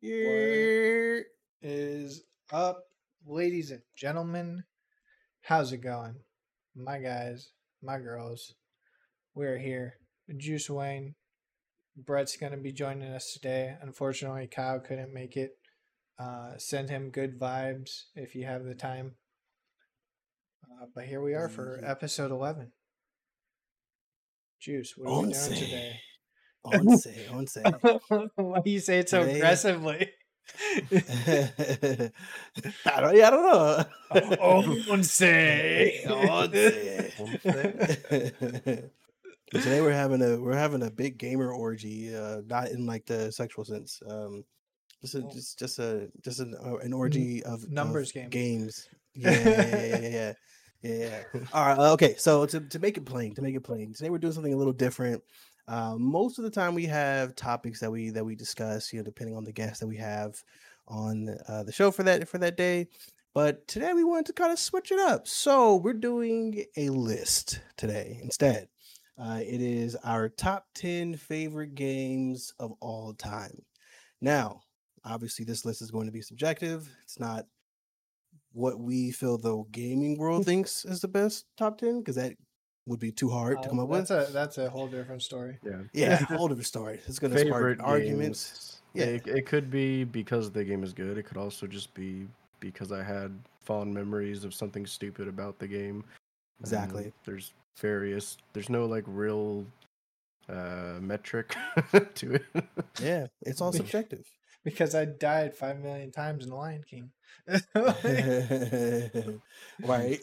What is up, ladies and gentlemen? How's it going? My guys, my girls, we're here. Juice Wayne, Brett's going to be joining us today. Unfortunately, Kyle couldn't make it. Uh, send him good vibes if you have the time. Uh, but here we are for episode 11. Juice, what are we doing today? Once, once. Why do you say it so Today- aggressively? I don't, yeah, I don't know. Once. Today we're having a we're having a big gamer orgy, uh, not in like the sexual sense. Um, just a, Oh. just just a just an, uh, an orgy of numbers of game. games. Yeah, yeah, yeah, yeah, yeah. yeah. All right. Okay. So to to make it plain, to make it plain, today we're doing something a little different. Uh, most of the time we have topics that we that we discuss, you know, depending on the guests that we have on uh, the show for that for that day. But today we wanted to kind of switch it up. So we're doing a list today instead. Uh, it is our top 10 favorite games of all time. Now, obviously, this list is going to be subjective. It's not what we feel the gaming world thinks is the best top 10 because that would be too hard to come Oh, up with. that's a that's a whole different story. Yeah. Yeah, a whole different story. It's going to spark Favorite arguments. Yeah. It, it could be because the game is good. It could also just be because I had fond memories of something stupid about the game. and Exactly. there's various. There's no like real uh metric to it. Yeah, it's all subjective. Because I died five million times in the Lion King. right.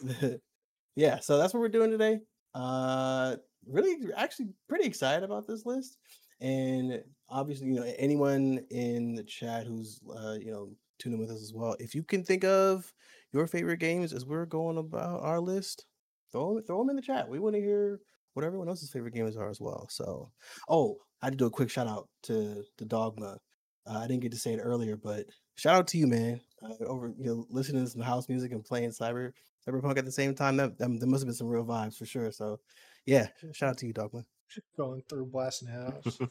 yeah, so that's what we're doing today. Uh really actually pretty excited about this list. And obviously, you know, anyone in the chat who's uh, you know, tuning with us as well. If you can think of your favorite games as we're going about our list, throw them, throw them in the chat. We want to hear what everyone else's favorite games are as well. So, oh, I had to do a quick shout out to to Dogma. Uh, I didn't get to say it earlier, but shout out to you, man. Uh, over you know, listening to some house music and playing cyber cyberpunk at the same time. That, that there must have been some real vibes for sure. So, yeah, shout out to you, Dogma. Going through blasting house.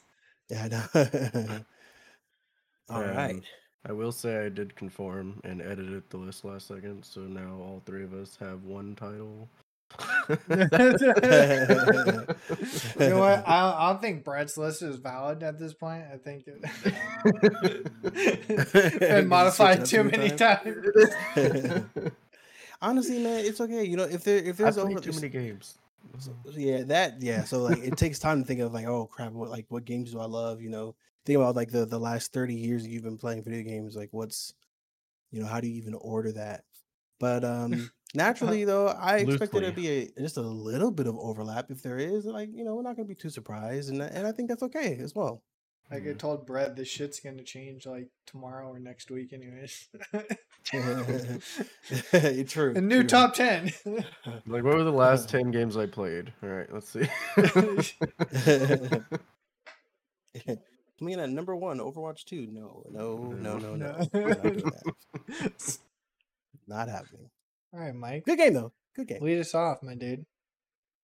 Yeah, I know. All Um, right. I will say I did conform and edited the list last second, so now all three of us have one title. you know what? I, I don't think Brett's list is valid at this point. I think it been modified too many three times. Honestly, man, it's okay. You know, if there if there's over too many games. So, yeah, that yeah. So like it takes time to think of like, oh crap, what like what games do I love? You know, think about like the the last thirty years you've been playing video games. Like, what's you know, how do you even order that? But um naturally though, I expect there to be a just a little bit of overlap. If there is, like you know, we're not gonna be too surprised, and and I think that's okay as well. Like I mm-hmm. told Brett, this shit's gonna change like tomorrow or next week, anyways. true. A new true. top ten. Like, what were the last 10 games I played? All right, let's see. Coming in at number one, Overwatch 2. No, no, no, no, no. No. Not. Not happening. All right, Mike. Good game though. Good game. Lead us off, my dude.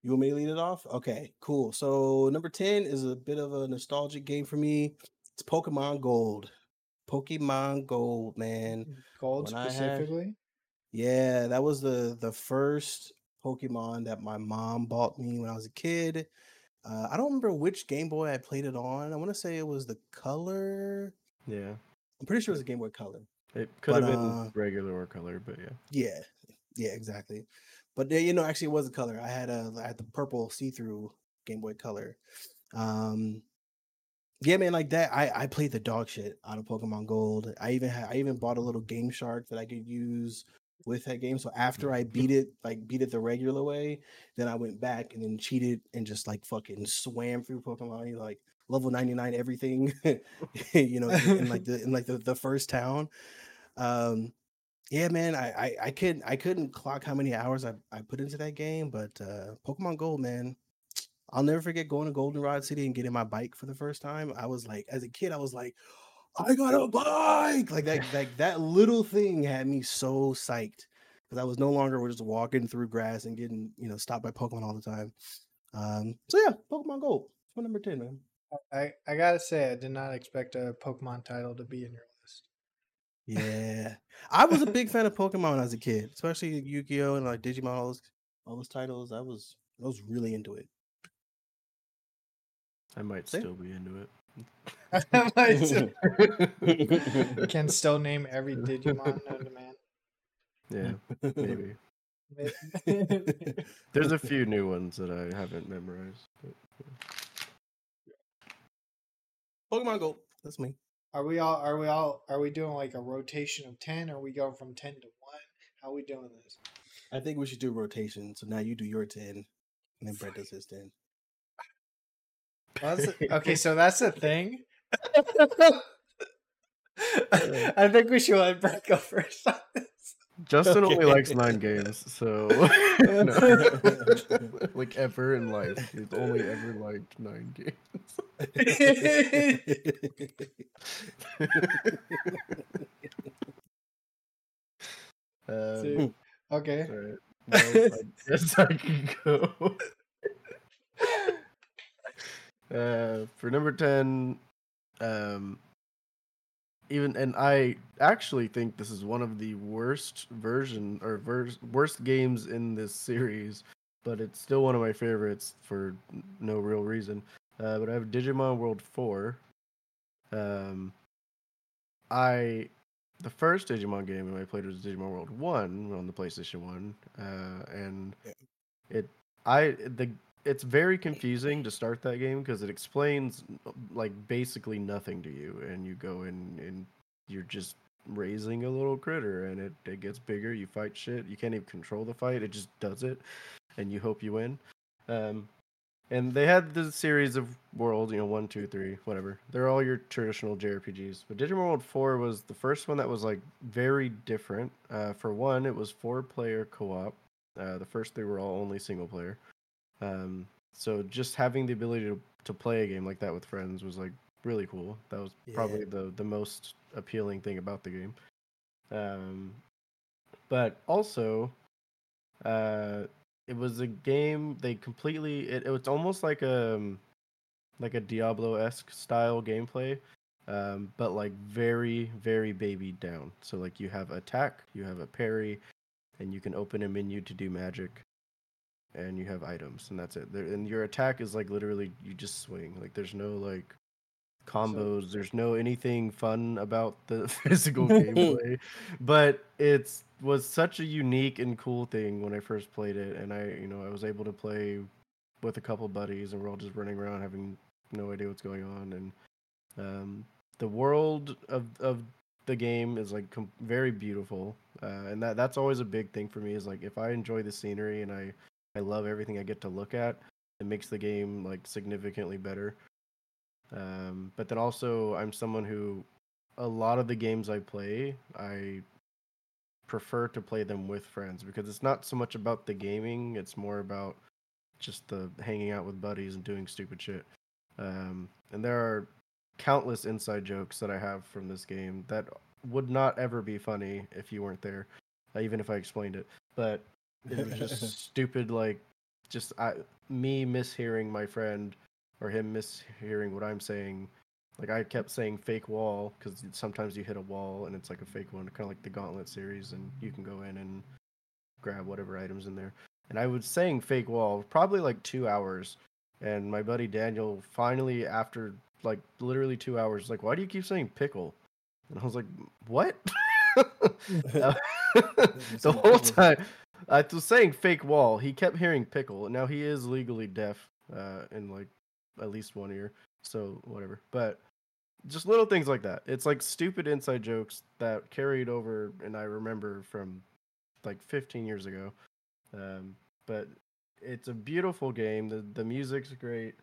You want me to lead it off? Okay, cool. So number 10 is a bit of a nostalgic game for me. It's Pokemon Gold. Pokemon Gold, man. Gold When I had- specifically. Yeah, that was the the first Pokemon that my mom bought me when I was a kid. Uh, I don't remember which Game Boy I played it on. I want to say it was the Color. yeah. I'm pretty sure it was a Game Boy Color. It could have been uh, regular or color, but yeah. Yeah, yeah, exactly. But uh, you know, actually, it was a color. I had a I had the purple see-through Game Boy Color. Um, yeah, man, like that. I I played the dog shit out of Pokemon Gold. I even had I even bought a little Game Shark that I could use with that game. So after I beat it, like beat it the regular way, then I went back and then cheated and just like fucking swam through Pokemon, like level 99 everything, you know, in, in like the in like the, the first town. Um yeah, man, I, I I couldn't I couldn't clock how many hours I, I put into that game, but uh Pokemon Gold, man, I'll never forget going to Goldenrod City and getting my bike for the first time. I was like, as a kid, I was like, I got a bike! Like that, like that little thing had me so psyched because I was no longer just walking through grass and getting, you know, stopped by Pokemon all the time. Um, so yeah, Pokemon Gold. My number 10, man. I, I gotta say, I did not expect a Pokemon title to be in your Yeah, I was a big fan of Pokemon as a kid, especially Yu-Gi-Oh and like Digimon, all those, all those titles. I was, I was really into it. I might See? still be into it. I might can still name every Digimon known to man. Yeah, maybe. There's a few new ones that I haven't memorized. But Pokemon Go. That's me. Are we all? Are we all? Are we doing like a rotation of ten? Or are we going from ten to one? How are we doing this? I think we should do rotation. So now you do your ten, and then Brett does his ten. Well, that's the- okay, so that's the thing. I think we should let Brett go first. on this. Justin only likes nine games, so like ever in life, he's only ever liked nine games. Um, okay. Well, I guess I can go. uh, for number ten, um, even and I actually think this is one of the worst version or vers- worst games in this series, but it's still one of my favorites for no real reason. Uh, but I have Digimon World Four. Um, I the first Digimon game I played was Digimon World One on the PlayStation One, uh, and it I the it's very confusing to start that game because it explains like basically nothing to you, and you go in and you're just raising a little critter, and it it gets bigger. You fight shit. You can't even control the fight. It just does it, and you hope you win. Um, and they had the series of world, you know, one, two, three, whatever. They're all your traditional JRPGs. But Digimon World 4 was the first one that was like very different. Uh, for one, it was four player co op. Uh, the first three were all only single player. Um, so just having the ability to, to play a game like that with friends was like really cool. That was probably Yeah. the, the most appealing thing about the game. Um, but also, uh, it was a game they completely it, it was almost like a um, like a diablo-esque style gameplay um, but like very very baby down. So like you have attack you have a parry and you can open a menu to do magic and you have items and that's it. And your attack is like literally you just swing. Like there's no like combos there's no anything fun about the physical gameplay but it's was such a unique and cool thing when I first played it, and I, you know, I was able to play with a couple buddies, and we're all just running around having no idea what's going on, and um, the world of of the game is like com- very beautiful, uh, and that that's always a big thing for me. Is like if I enjoy the scenery and I I love everything I get to look at, it makes the game like significantly better. Um, but then also, I'm someone who a lot of the games I play, I prefer to play them with friends because it's not so much about the gaming, it's more about just the hanging out with buddies and doing stupid shit. Um, and there are countless inside jokes that I have from this game that would not ever be funny if you weren't there, uh, even if I explained it. But it was just stupid, like just I, me mishearing my friend or him mishearing what I'm saying. Like I kept saying fake wall because sometimes you hit a wall and it's like a fake one, kind of like the Gauntlet series, and you can go in and grab whatever items in there. And I was saying fake wall probably like two hours, and my buddy Daniel finally after like literally two hours like, why do you keep saying pickle? And I was like, what? Uh, the whole time I was saying fake wall. He kept hearing pickle, and now he is legally deaf uh, in like at least one ear. So whatever. But just little things like that. It's like stupid inside jokes that carried over, and I remember from like 15 years ago. Um, but it's a beautiful game. The the music's great.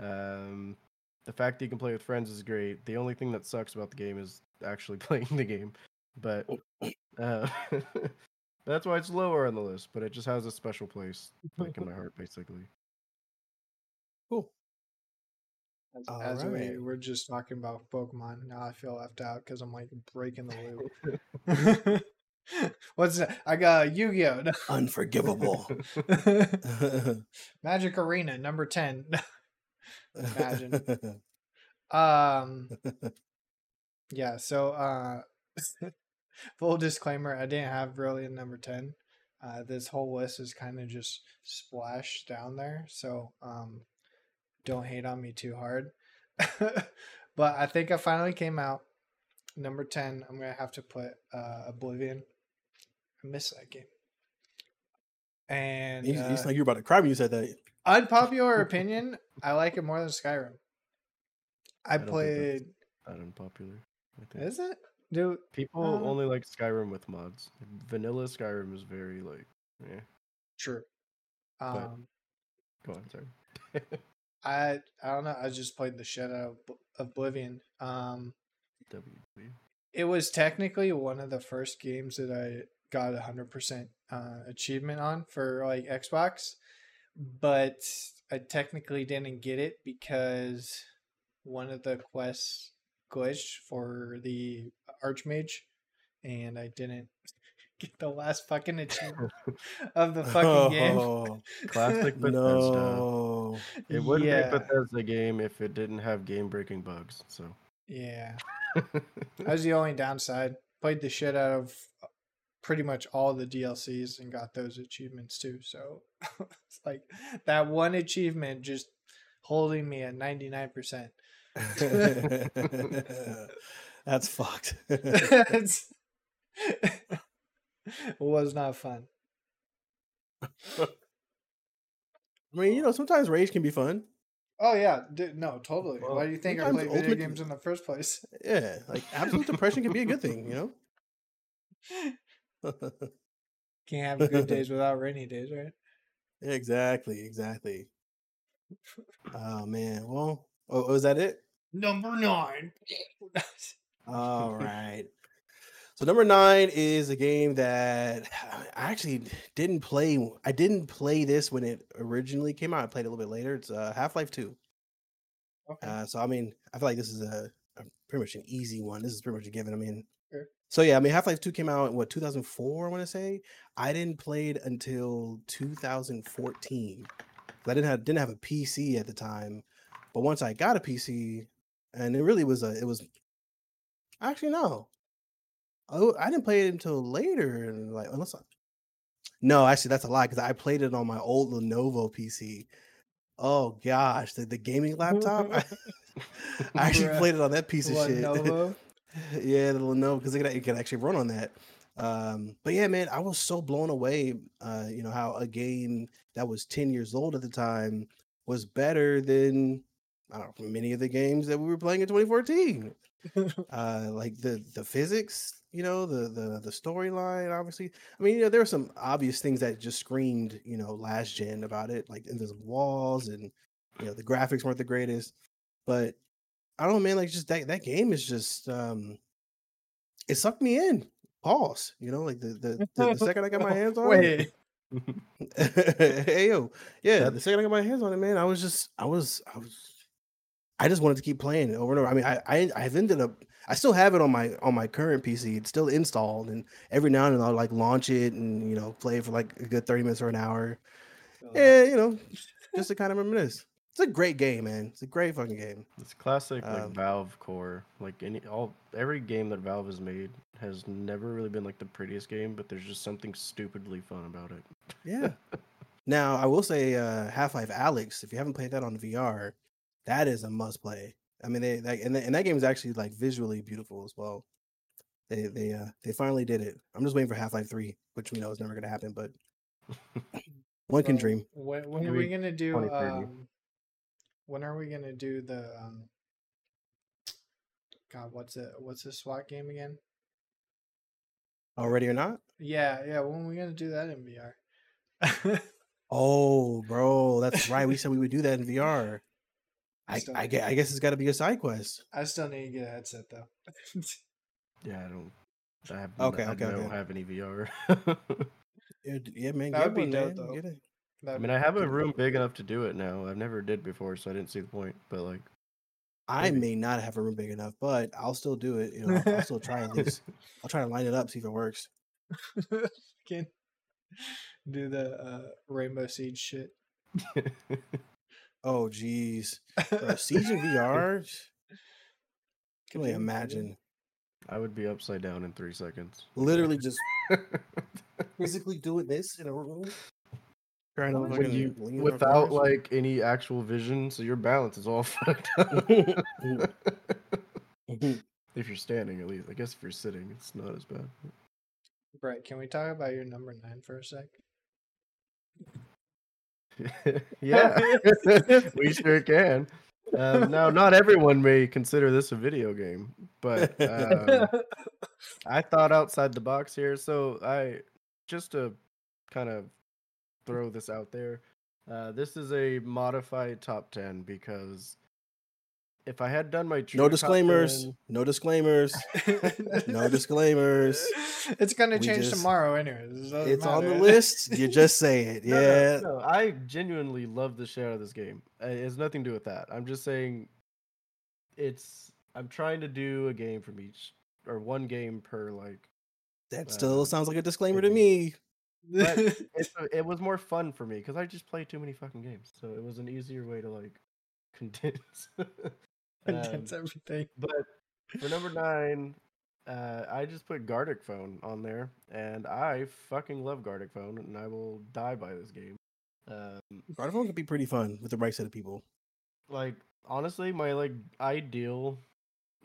Um, the fact that you can play with friends is great. The only thing that sucks about the game is actually playing the game. But uh, that's why it's lower on the list. But it just has a special place, like in my heart, basically. Cool. As, as we right. we're just talking about Pokemon, now I feel left out because I'm like breaking the loop. What's that? I got Yu-Gi-Oh. Unforgivable. Magic Arena number ten. Imagine. Um, yeah. So, uh, full disclaimer: I didn't have really a number ten. Uh, this whole list is kind of just splashed down there, so um, don't hate on me too hard. but I think I finally came out. Number ten, I'm gonna have to put uh, Oblivion. I miss that game. And You, you uh, sound like you were about to cry when you said that. unpopular opinion, I like it more than Skyrim. I, I played. that's- Not unpopular. I think. Is it, Do People uh, only like Skyrim with mods. Vanilla Skyrim is very like, yeah. True. Um, Go on, sorry. I I don't know. I just played the shit out of Oblivion. Um, it was technically one of the first games that I got a hundred percent uh, achievement on for like Xbox, but I technically didn't get it because one of the quests glitched for the Archmage, and I didn't get the last fucking achievement of the fucking game. Oh, Classic Bethesda. no. It wouldn't yeah, be a Bethesda game if it didn't have game-breaking bugs. So. yeah. That was the only downside. Played the shit out of pretty much all the DLCs and got those achievements too. So it's like that one achievement just holding me at 99%. That's fucked. Was not fun. I mean, you know, sometimes rage can be fun. Oh yeah, dude, no, totally. Well, Why do you think I play video ultimate- games in the first place? Yeah, like absolute depression can be a good thing, you know. Can't have good days without rainy days, right? exactly, exactly. Oh man, well, oh, oh was that it? Number nine. All right. So number nine is a game that I actually didn't play. I didn't play this when it originally came out. I played it a little bit later. It's uh, Half Life Two. okay. Uh, so I mean, I feel like this is a, a pretty much an easy one. This is pretty much a given. I mean, Sure. so yeah, I mean, Half Life Two came out in what 2004. I want to say I didn't play it until 2014. I didn't have didn't have a PC at the time, but once I got a PC, and it really was a it was actually no, oh I didn't play it until later. and, Like unless I, no, actually that's a lie because I played it on my old Lenovo PC. Oh gosh, the, the gaming laptop. I, I actually played it on that piece of shit. Yeah, the Lenovo because it, can- it can actually run on that. Um, but yeah, man, I was so blown away. Uh, you know how a game that was ten years old at the time was better than I don't know many of the games that we were playing in 2014. uh, like the the physics, you know, the the the storyline. Obviously, I mean, you know, there were some obvious things that just screamed, you know, last gen about it, like invisible walls and you know the graphics weren't the greatest, but I don't know, man. Like just that that game is just um, it sucked me in. Pause. You know, like the the, the, the second I got my hands on it. Hey yo, yeah. The second I got my hands on it, man, I was just, I was, I was, I just wanted to keep playing over and over. I mean, I, I, I've ended up, I still have it on my on my current PC. It's still installed, and every now and then I'll like launch it and you know play it for like a good thirty minutes or an hour. Yeah, you know, just to kind of reminisce. It's a great game, man. It's a great fucking game. It's classic like Um, Valve core. Like any all every game that Valve has made has never really been like the prettiest game, but there's just something stupidly fun about it. Yeah. now I will say, uh, Half Life Alyx. If you haven't played that on VR, that is a must play. I mean, they that and, that- and that game is actually like visually beautiful as well. They they uh they finally did it. I'm just waiting for Half Life Three, which we know is never gonna happen, but one can dream. When, when are we gonna do? Um, when are we gonna do the? Um, God, what's it? What's the SWAT game again? Already or not? Yeah, yeah. When are we gonna do that in VR? Oh, bro, that's right. We said we would do that in VR. I Still I, need I guess it's got to be a side quest. I still need to get a headset though. Yeah, I don't. I have Okay, I okay, I don't okay. have any VR. Yeah, yeah man. That get would be one, dope, man, though. get it. I That'd mean, I have a room big enough to do it now. I've never did before, so I didn't see the point. But like, I Maybe. may not have a room big enough, but I'll still do it. You know, I'll still try at least. I'll try to line it up, see if it works. Can do the uh, Rainbow Siege shit. Oh, geez. Bro, Siege in VR? Can only Continue, continue. imagine. I would be upside down in three seconds. Literally just physically doing this in a room. Trying to When you, without like any actual vision, so your balance is all fucked up. if you're standing, at least. I guess if you're sitting, it's not as bad. Brett, can we talk about your number nine for a sec? yeah, we sure can. Um, now, not everyone may consider this a video game, but um, I thought outside the box here. So I just to kind of throw this out there. Uh, this is a modified top ten because if I had done my true no disclaimers. 10 No disclaimers. No disclaimers. It's gonna We change just- tomorrow, anyways. it doesn't It's on the list. You just say it. No, no, Yeah. no, I genuinely love the shit out of this game. It has nothing to do with that. I'm just saying, it's. I'm trying to do a game from each, or one game per like. That still Uh, sounds like a disclaimer to me. But it's, it was more fun for me because I just play too many fucking games, so it was an easier way to like condense. Condense Um, everything. but for number nine, uh, I just put Gartic Phone on there, and I fucking love Gartic Phone, and I will die by this game. Um, Phone could be pretty fun with the right set of people. like honestly, my like ideal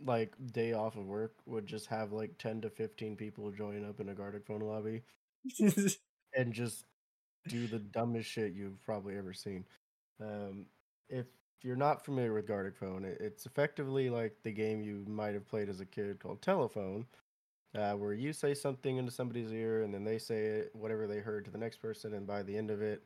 like day off of work would just have like ten to fifteen people join up in a Gartic Phone lobby and just do the dumbest shit you've probably ever seen. Um, if you're not familiar with Gartic Phone, it, it's effectively like the game you might have played as a kid called Telephone, uh, where you say something into somebody's ear and then they say it, whatever they heard to the next person, and by the end of it,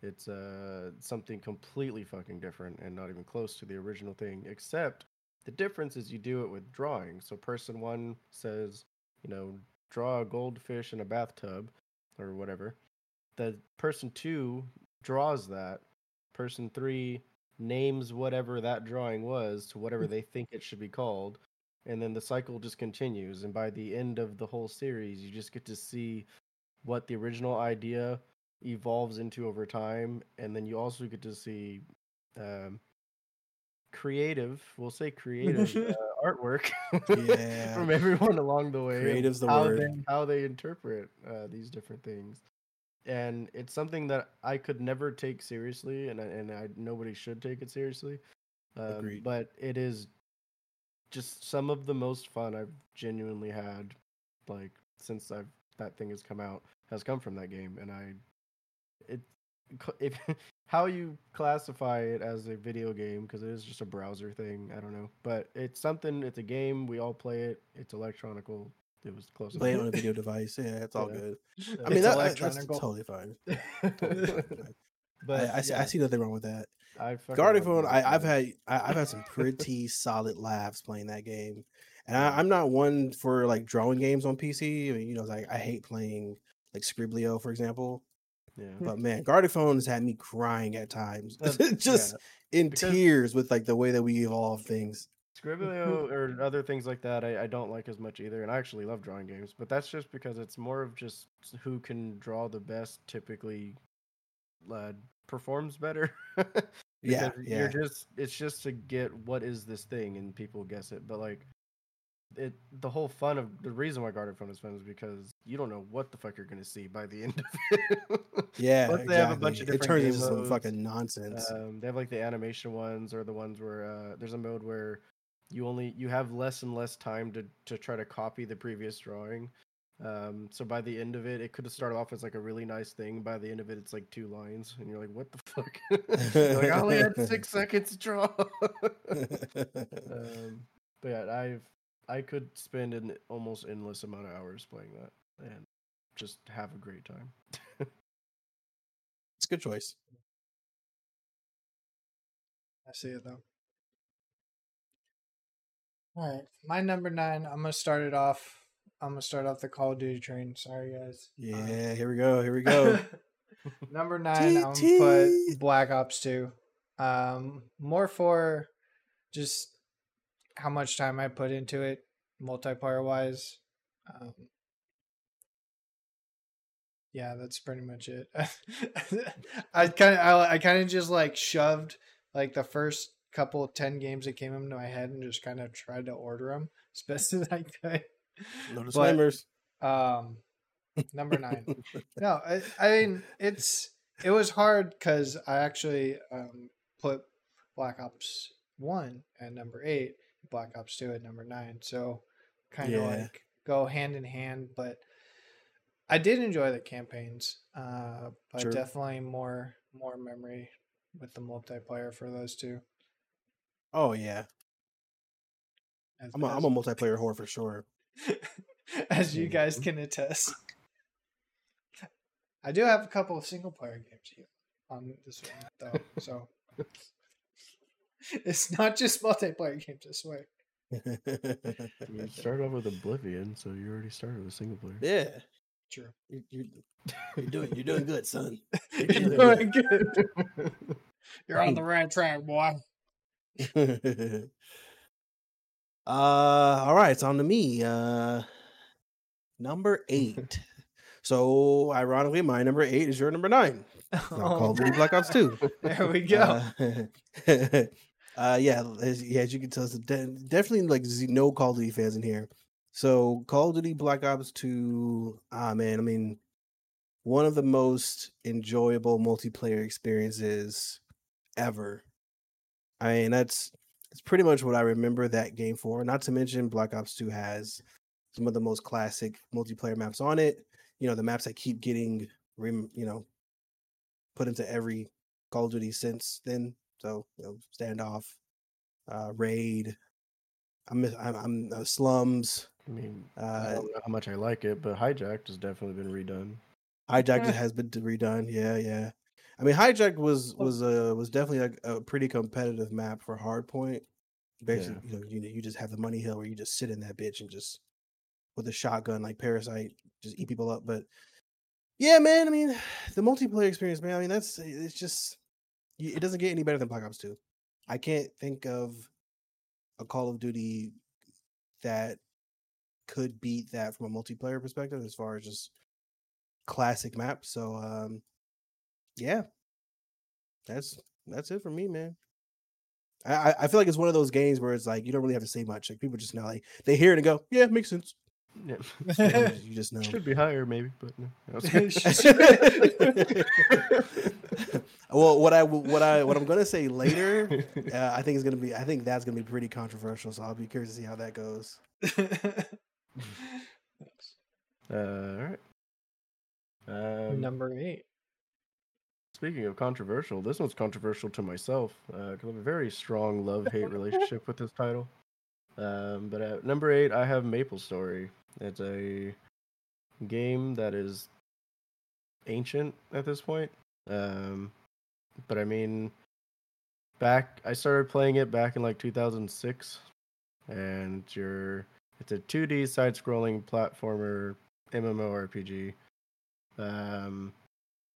it's uh, something completely fucking different and not even close to the original thing, except the difference is you do it with drawing. So person one says, you know, draw a goldfish in a bathtub or whatever. The person two draws that. Person three names whatever that drawing was to whatever they think it should be called. And then the cycle just continues. And by the end of the whole series, you just get to see what the original idea evolves into over time. And then you also get to see um, creative, we'll say creative uh, artwork Yeah. from everyone along the way. Creative's the how word. They, how they interpret uh, these different things. And it's something that I could never take seriously, and I, and I, nobody should take it seriously. Um, but it is just some of the most fun I've genuinely had, like since I've that thing has come out, has come from that game, and I, it, if how you classify it as a video game because it is just a browser thing, I don't know, but it's something. It's a game. We all play it. It's electronical. It was close. Play it on a video device. Yeah, it's all Yeah. good. enough. I mean, that, that- that's electronical. totally fine. but I, I, see, I see nothing wrong with that. I Guardian Phone. I, have had I, I've had some pretty solid laughs playing that game, and I, I'm not one for like drawing games on PC. I mean, you know, like I hate playing like Skribbl.io, for example. Yeah. But man, Gartic Phone has had me crying at times, just in because- tears with like the way that we evolve things. Skribbl.io or other things like that, I, I don't like as much either. And I actually love drawing games, but that's just because it's more of just who can draw the best typically uh, performs better. Yeah, yeah. You're just it's just to get what is this thing and people guess it. But like it the whole fun of the reason why Gartic Phone is fun is because you don't know what the fuck you're gonna see by the end of it. Yeah, Plus exactly. they have a bunch of it turns into some fucking nonsense. Um, they have like the animation ones or the ones where uh, there's a mode where you only you have less and less time to to try to copy the previous drawing. Um, so by the end of it, it could have started off as like a really nice thing. By the end of it, it's like two lines, and you're like, "What the fuck?" Like I only had six seconds to draw. um, but yeah, I've I could spend an almost endless amount of hours playing that and just have a great time. it's a good choice. I see it though. All right, my number nine. I'm gonna start it off. I'm gonna start off the Call of Duty train. Sorry, guys. Uh, Yeah, here we go. Here we go. number nine. I'm gonna put Black Ops Two. Um, more for just how much time I put into it, multiplayer wise. Um, yeah, that's pretty much it. I kind of, I, I kind of just like shoved like the first couple of 10 games that came into my head and just kind of tried to order them as best as I could. No disclaimers. Um, number nine. no, I, I mean it's it was hard because I actually um, put Black Ops One at number eight, Black Ops Two at number nine. So kind of Yeah. like go hand in hand. But I did enjoy the campaigns. Uh, but Sure. definitely more more memory with the multiplayer for those two. Oh yeah, As, I'm a, I'm a multiplayer whore for sure. as you guys mm-hmm. can attest. I do have a couple of single player games here on this one though, so it's not just multiplayer games this way. You started off with Oblivion, so you already started with single player. yeah, True. you, you, you're doing you're doing good, son. You're doing doing good. You're on the right track, boy. uh, all right, it's on to me. Uh, number eight. so, ironically, my number eight is your number nine. Call of Duty Black Ops Two. There we go. Uh, uh, yeah, as, yeah, as you can tell, it's de- definitely like no Call of Duty fans in here. So, Call of Duty Black Ops Two. Ah, man, I mean, one of the most enjoyable multiplayer experiences ever. I mean, that's it's pretty much what I remember that game for. Not to mention, Black Ops Two has some of the most classic multiplayer maps on it. You know, the maps that keep getting, rem- you know, put into every Call of Duty since then. So you know, standoff, uh, raid. I'm I'm, I'm uh, slums. I mean, I Uh, don't know how much I like it, but Hijacked has definitely been redone. hijacked has been redone. Yeah, yeah. I mean, hijacked was was uh was definitely like a pretty competitive map for hardpoint. Basically, you know, you you just have the money hill where you just sit in that bitch and just with a shotgun like Parasite, just eat people up. But yeah, man, I mean, the multiplayer experience, man. I mean, that's it's just it doesn't get any better than Black Ops Two. I can't think of a Call of Duty that could beat that from a multiplayer perspective as far as just classic map. So um yeah. That's that's it for me, man. I I- I feel like it's one of those games where it's like you don't really have to say much. Like people just know like they hear it and go, Yeah, makes sense. Yeah, You just- you just know. should be higher maybe, but no. well, what I w- what I what I'm gonna say later, uh, I think is gonna be I think that's gonna be pretty controversial. So I'll be curious to see how that goes. uh, all right. Um, Number eight. Speaking of controversial, this one's controversial to myself because I have a very strong love-hate relationship with this title. Um, but at number eight, I have Maple Story. It's a game that is ancient at this point. Um, but I mean, back I started playing it back in like 2006, and you're it's a 2D side-scrolling platformer MMORPG. Um,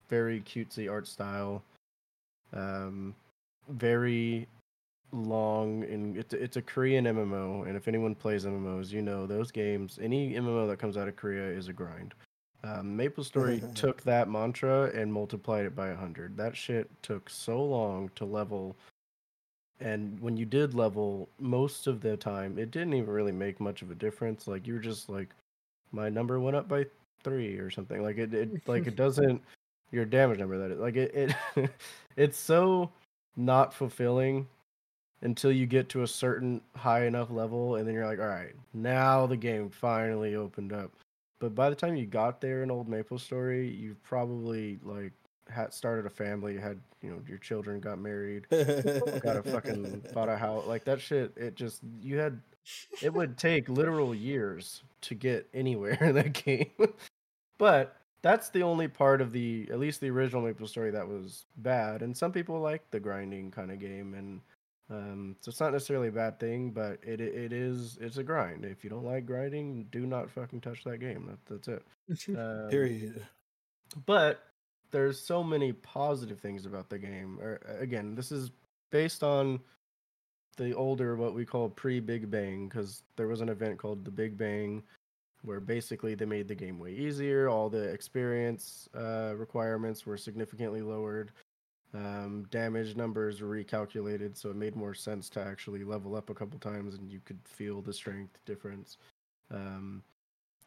very cutesy art style. Um, very long and it's a, it's a Korean MMO. And if anyone plays MMOs, you know those games. Any MMO that comes out of Korea is a grind. Um, Maple Story took that mantra and multiplied it by a hundred. That shit took so long to level. And when you did level, most of the time, it didn't even really make much of a difference. Like you were just like, my number went up by three or something. Like it, it like it doesn't your damage number that is like it, it it's so not fulfilling until you get to a certain high enough level and then you're like all right now the game finally opened up. But by the time you got there in old maple story you've probably like had started a family had you know your children got married got a fucking bought a house like that shit it just you had it would take literal years to get anywhere in that game. But that's the only part of the at least the original maple story that was bad and some people like the grinding kind of game and um, so it's not necessarily a bad thing but it it is it's a grind if you don't like grinding do not fucking touch that game that, that's it um, Period. but there's so many positive things about the game. Or, again, this is based on the older what we call pre Big Bang because there was an event called the Big Bang where basically they made the game way easier. All the experience uh, requirements were significantly lowered. Um, damage numbers were recalculated, so it made more sense to actually level up a couple times, and you could feel the strength difference. Um,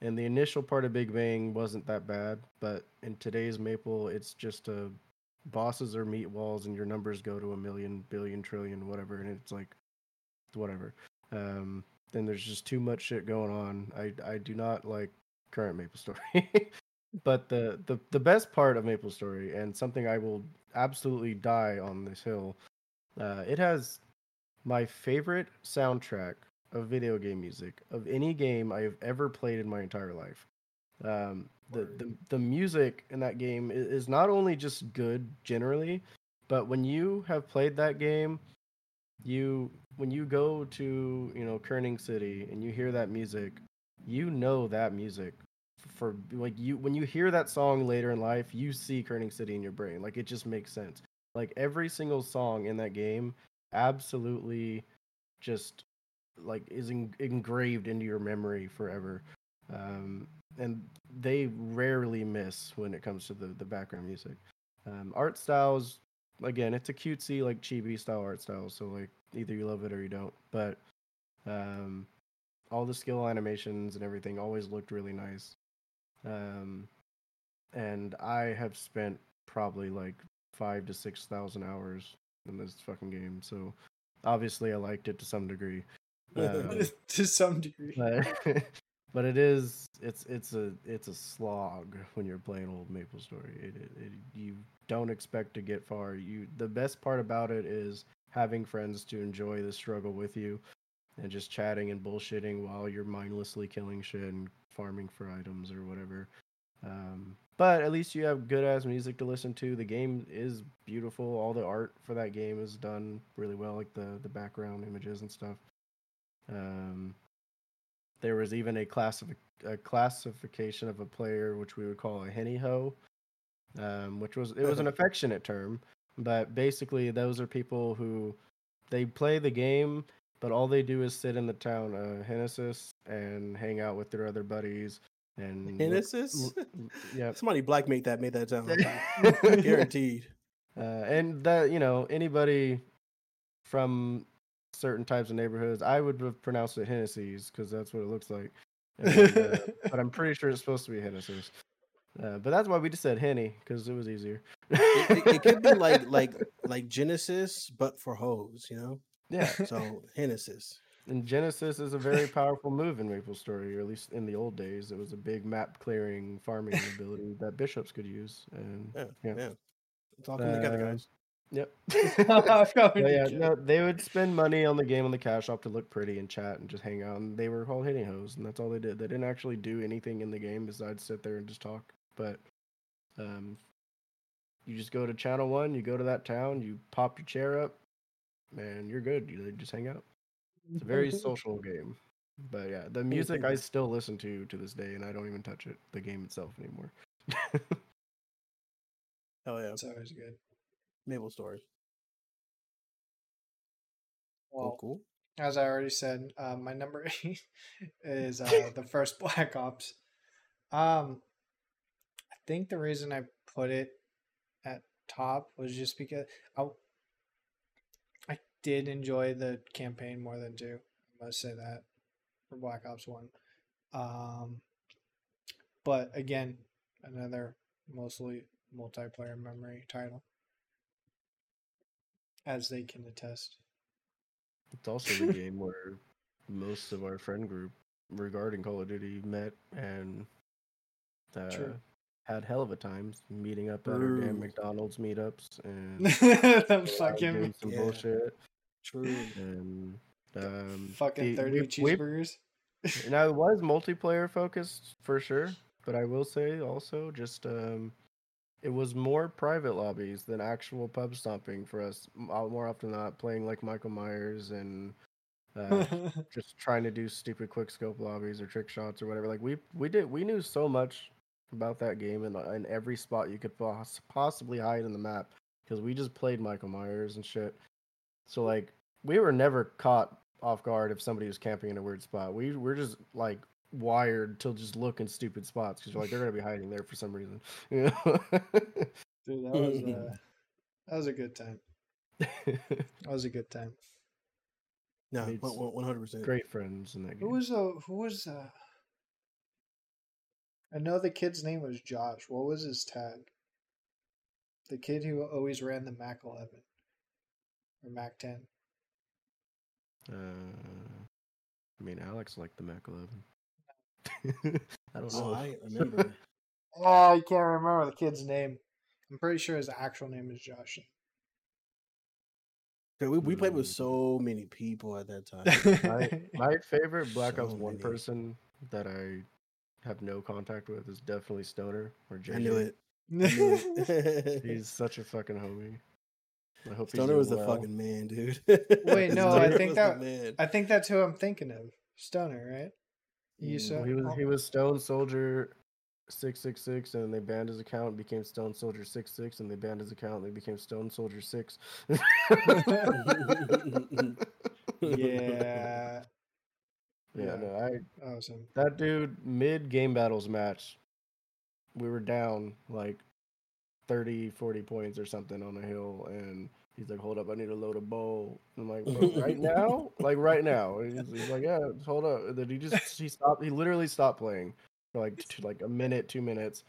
and the initial part of Big Bang wasn't that bad, but in today's Maple, it's just a bosses are meat walls, and your numbers go to a million, billion, trillion, whatever, and it's like whatever. Um, then there's just too much shit going on. I I do not like current Maple Story. but the, the the best part of Maple Story and something I will absolutely die on this hill, uh, it has my favorite soundtrack of video game music of any game I have ever played in my entire life. Um, the, the the music in that game is, is not only just good generally, but when you have played that game, you when you go to you know Kerning City and you hear that music, you know that music for like you when you hear that song later in life, you see Kerning City in your brain. Like it just makes sense. Like every single song in that game absolutely just like is en- engraved into your memory forever. Um, and they rarely miss when it comes to the, the background music. Um, art styles, again, it's a cutesy like chibi style art style, so like either you love it or you don't. But um, all the skill animations and everything always looked really nice. Um, and I have spent probably like five to six thousand hours in this fucking game, so obviously I liked it to some degree. Um, to some degree. but but it is it's it's a it's a slog when you're playing old Maple Story. It, it, it, you don't expect to get far. You the best part about it is having friends to enjoy the struggle with you, and just chatting and bullshitting while you're mindlessly killing shit and farming for items or whatever. Um, but at least you have good ass music to listen to. The game is beautiful. All the art for that game is done really well, like the the background images and stuff. Um, there was even a, classific- a classification of a player which we would call a henny ho, um, which was it was an affectionate term, but basically those are people who they play the game, but all they do is sit in the town of Henesys and hang out with their other buddies and Genesis? yeah, Somebody black made that made that town. Guaranteed. Uh, and that you know anybody from certain types of neighborhoods, I would have pronounced it Hennessy's because that's what it looks like. Then, uh, but I'm pretty sure it's supposed to be Hennessy's. Uh, but that's why we just said Henny because it was easier. It, it, it could be like like like Genesis, but for hoes, you know. yeah. So Genesis. And Genesis is a very powerful move in Maple Story, or at least in the old days. It was a big map clearing farming ability that bishops could use. And Yeah, Yeah. yeah. It's all coming together, Uh, guys. yep. Yeah, no, they would spend money on the game on the cash shop to look pretty and chat and just hang out. And they were called hitting hoes, and that's all they did. They didn't actually do anything in the game besides sit there and just talk. But um, you just go to channel one, you go to that town, you pop your chair up, and you're good. You just hang out. It's a very social game. But yeah, the music I still listen to to this day, and I don't even touch it, the game itself anymore. Hell yeah. It's always good. Maple Story. Well, Cool, cool. as I already said, uh, my number eight is uh, the first Black Ops. Um, think the reason I put it at top was just because I, I did enjoy the campaign more than two. I must say that for Black Ops One. Um, but again, another mostly multiplayer memory title, as they can attest. It's also the game where most of our friend group regarding Call of Duty met and uh, True. Had hell of a time meeting up at our damn McDonald's meetups and uh, fucking doing some Yeah. bullshit True. and um, fucking the- 30 we- we- cheeseburgers. now it was multiplayer focused for sure, but I will say also just um, it was more private lobbies than actual pub stomping for us. uh, More often than not, playing like Michael Myers and uh, just trying to do stupid quick scope lobbies or trick shots or whatever. Like we we did we knew so much about that game and in every spot you could poss- possibly hide in the map because we just played Michael Myers and shit. So like we were never caught off guard if somebody was camping in a weird spot. We we're just like wired to just look in stupid spots because you're like they're gonna be hiding there for some reason. You know? Dude, that was uh, That was a good time. That was a good time. No, one hundred percent. Great friends in that game. Who was uh who was uh I know the kid's name was Josh. What was his tag? The kid who always ran the Mac 11 or Mac 10. Uh, I mean, Alex liked the Mac 11. I don't know. Oh, I remember. Oh, I can't remember the kid's name. I'm pretty sure his actual name is Josh. Dude, we, we played with Mm. so many people at that time. my, my favorite Black Ops 1 many. person that I have no contact with is definitely Stoner or JJ. I knew it. I knew it. He's such a fucking homie. I hope Stoner he's was the doing fucking man, dude. Wait, no, I think that- I think that's who I'm thinking of. Stoner, right? You Mm, saw He was he was Stone Soldier six six six, and they banned his account, and became Stone Soldier six six, and they banned his account, and they became Stone Soldier six. Yeah. Yeah, no, I That that dude mid game battles match, we were down like 30, 40 points or something on a hill, and he's like, "Hold up, I need to load a bowl." I'm like, "Right now, like right now." He's, he's like, "Yeah, hold up." Then he just he stopped. He literally stopped playing for like t- like a minute, two minutes.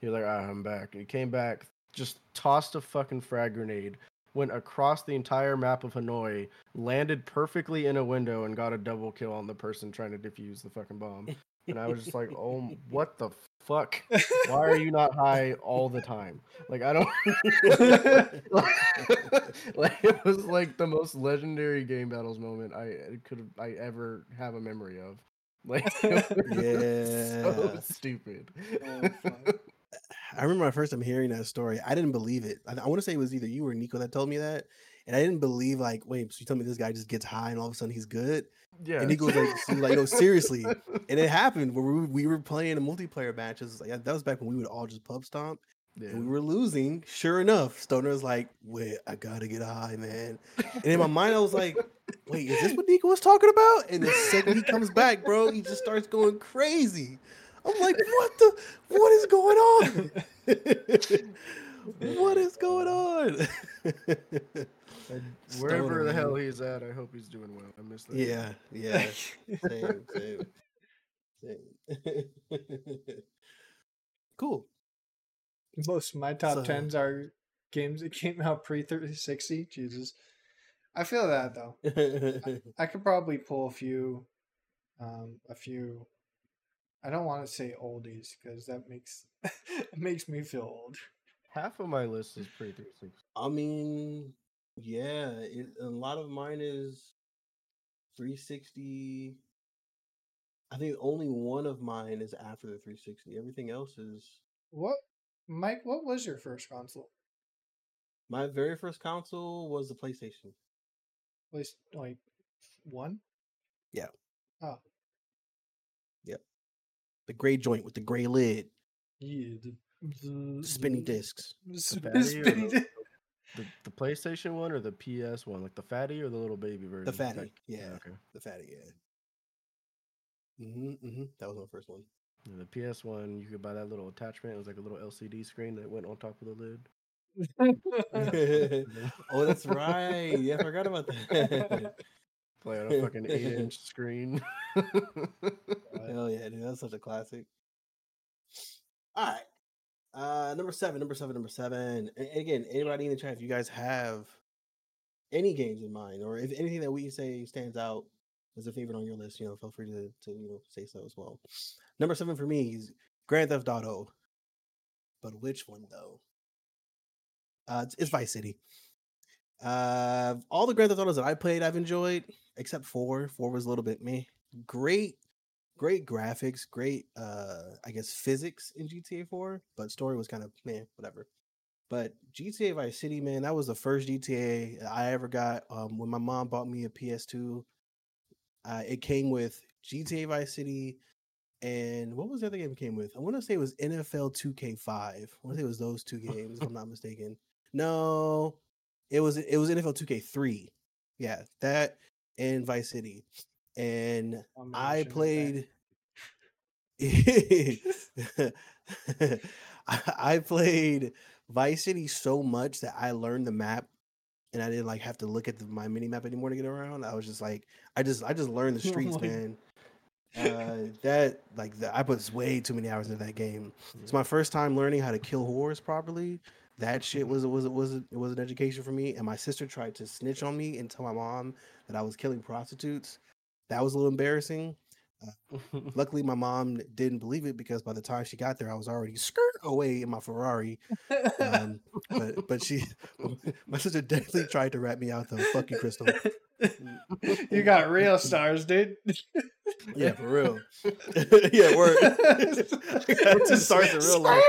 He was like, "Ah, I'm back." And he came back, just tossed a fucking frag grenade, went across the entire map of Hanoi, landed perfectly in a window, and got a double kill on the person trying to defuse the fucking bomb. And I was just like, "Oh, what the fuck? Why are you not high all the time?" Like I don't. like it was like the most legendary game battles moment I uh, could have I ever have a memory of. Like it was so Yeah. stupid. Oh, fuck. I remember my first time hearing that story. I didn't believe it. I, I want to say it was either you or Nico that told me that, and I didn't believe like, wait, so you told me this guy just gets high and all of a sudden he's good? yeah. And Nico was like, he was like, no, seriously. And it happened where we, we were playing a multiplayer matches. Like that was back when we would all just pub stomp, Yeah. and we were losing. Sure enough, Stoner was like, "Wait, I gotta get high, man." And in my mind, I was like, "Wait, is this what Nico was talking about?" And the second he comes back, bro, he just starts going crazy. I'm like, "What the? What is going on? what is going on?" Wherever the hell he's at, I hope he's doing well. I miss that. yeah, yeah, same, same, same. cool. Most of my top So- tens are games that came out pre 360. Jesus. I feel that though. I could probably pull a few, um, a few. I don't want to say oldies because that makes makes me feel old. Half of my list is pre 360. I mean, yeah, it, a lot of mine is 360. I think only one of mine is after the 360. Everything else is What, Mike? What was your first console? my very first console was the PlayStation. At least like one. Oh. The gray joint with the gray lid, Yeah, the, the spinny the- discs. the The sp- fatty or spinny the, the, the PlayStation one or the PS one? Like the fatty or the little baby version? The fatty, Like- yeah, Okay. the fatty, yeah. Mm-hmm, mm-hmm. That was my first one. Yeah, the PS one, you could buy that little attachment. It was like a little LCD screen that went on top of the lid. oh, that's right. Yeah, I forgot about that. Play on a fucking eight inch screen. Hell yeah, dude. That's such a classic. All right. Uh number seven, number seven, number seven. And again, anybody in the chat, if you guys have any games in mind, or if anything that we say stands out as a favorite on your list, you know, feel free to to you know say so as well. Number seven for me is Grand Theft Auto. But which one though? Uh it's, it's Vice City. Uh all the Grand Theft Autos that I played, I've enjoyed, except four. Four was a little bit me. Great great graphics, great uh I guess physics in GTA 4, but story was kind of man, whatever. But GTA Vice City, man, that was the first GTA I ever got. Um when my mom bought me a PS2, uh it came with GTA Vice City and what was the other game it came with? I want to say it was NFL 2K5. I want to say it was those two games, if I'm not mistaken. No, it was it was NFL 2K3. Yeah, that and Vice City. And I played. I I played Vice City so much that I learned the map and I didn't like have to look at the, my mini map anymore to get around. I was just like, I just I just learned the Oh streets, man. Uh, that like the, I put way too many hours into that game. It's my first time learning how to kill whores properly. That shit was was was it was an education for me. And my sister tried to snitch on me and tell my mom that I was killing prostitutes. That was a little embarrassing. Luckily, my mom didn't believe it because by the time she got there, I was already skirt away in my Ferrari. Um, but but she, my sister definitely tried to rat me out though. Fuck you, Crystal. You got real stars, dude. Yeah, for real. yeah, word. I got two stars in real life.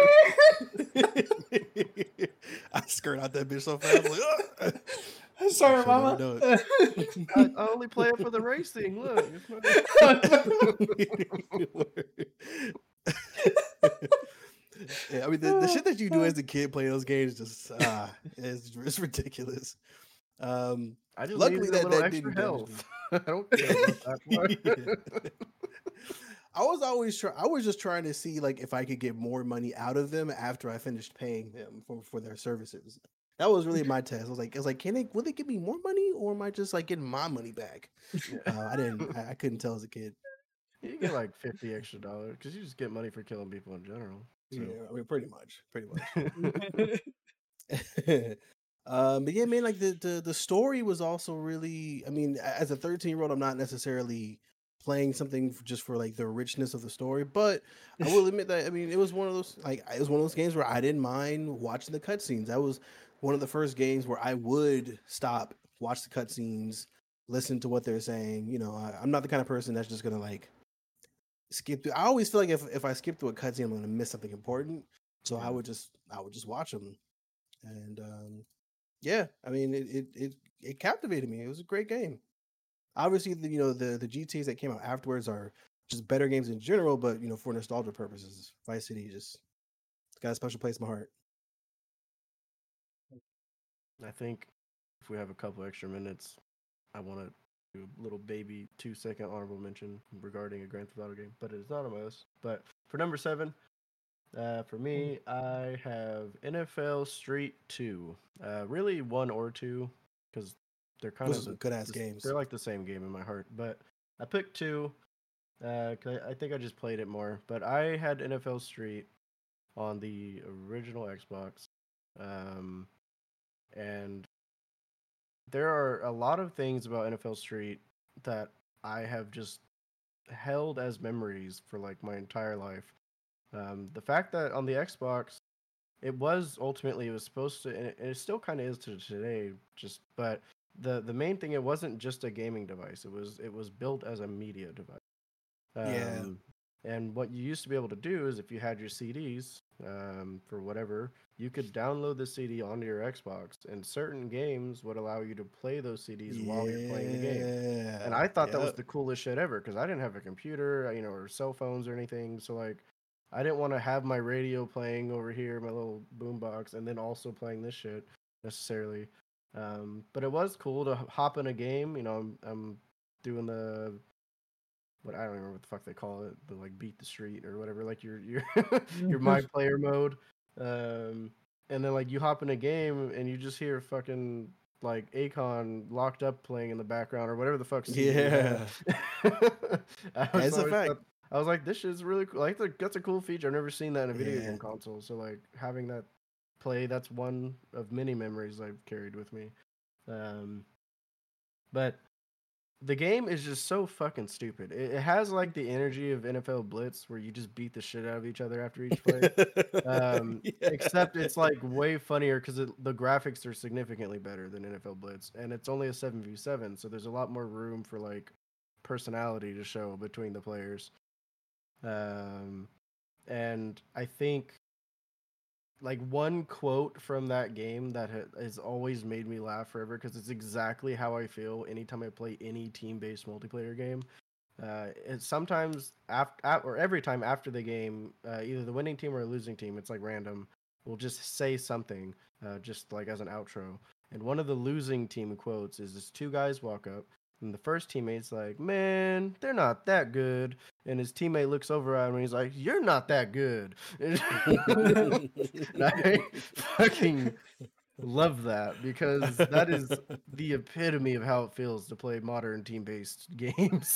I skirt out that bitch so fast. Like, "Ugh." Sorry, Should've mama. I, I only play it for the racing. Look, yeah, I mean the, the shit that you do as a kid playing those games is just uh it's, it's ridiculous. Um I just Luckily that- that didn't health. I don't care about that. I was always try I was just trying to see like if I could get more money out of them after I finished paying them for, for their services. That was really my test. I was like, I was like, can they will they give me more money or am I just like getting my money back? Uh, I didn't I, I couldn't tell as a kid. You get like fifty extra dollars because you just get money for killing people in general. So. Yeah, I mean pretty much. Pretty much. Um but yeah man like the, the the story was also really i mean as a 13 year old i'm not necessarily playing something just for like the richness of the story but i will admit that i mean it was one of those like it was one of those games where i didn't mind watching the cutscenes. That was one of the first games where i would stop watch the cutscenes listen to what they're saying you know I, i'm not the kind of person that's just gonna like skip through i always feel like if, if i skip through a cutscene i'm gonna miss something important so i would just i would just watch them and um yeah, I mean it, it it it captivated me. It was a great game. Obviously, the, you know the the GTA's that came out afterwards are just better games in general, but you know for nostalgia purposes, Vice City just it's got a special place in my heart. I think if we have a couple extra minutes, I want to do a little baby two second honorable mention regarding a Grand Theft Auto game, but it is not on my list. But for number seven, uh, for me, I have NFL Street Two. Uh, really one or two, because they're kind Those of are some the- good ass games. They're like the same game in my heart, but I picked two. Uh, I I think I just played it more, but I had NFL Street on the original Xbox, um, and there are a lot of things about NFL Street that I have just held as memories for like my entire life. Um, the fact that on the Xbox, it was ultimately it was supposed to, and it, and it still kind of is to today. Just but the the main thing, it wasn't just a gaming device. It was it was built as a media device. Yeah. Um, And what you used to be able to do is if you had your CDs um, for whatever, you could download the CD onto your Xbox, and certain games would allow you to play those CDs while you're playing the game. Yeah, And I thought that was the coolest shit ever because I didn't have a computer, you know, or cell phones or anything. So like, I didn't want to have my radio playing over here, my little boombox, and then also playing this shit necessarily. Um, but it was cool to hop in a game. You know, I'm, I'm doing the what I don't remember what the fuck they call it, the like beat the street or whatever, like your your your my player mode. Um, and then like you hop in a game and you just hear fucking like Akon locked up playing in the background or whatever the fuck. scene you had. I was That's a fact. thought- I was like, this is really cool. Like, that's a cool feature. I've never seen that in a video Yeah. game console. So like having that play, that's one of many memories I've carried with me. Um, but the game is just so fucking stupid. It, it has like the energy of NFL Blitz, where you just beat the shit out of each other after each play. Um, Yeah. Except it's like way funnier because the graphics are significantly better than NFL Blitz, and it's only a seven v seven, so there's a lot more room for like personality to show between the players. Um, and I think like one quote from that game that has always made me laugh forever because it's exactly how I feel anytime I play any team-based multiplayer game. Uh, it's sometimes after or every time after the game, uh, either the winning team or a losing team, it's like random. Will just say something, uh, just like as an outro. And one of the losing team quotes is: "This two guys walk up, and the first teammate's like, "Man, they're not that good," and his teammate looks over at him and he's like, "You're not that good." I fucking love that because that is the epitome of how it feels to play modern team-based games.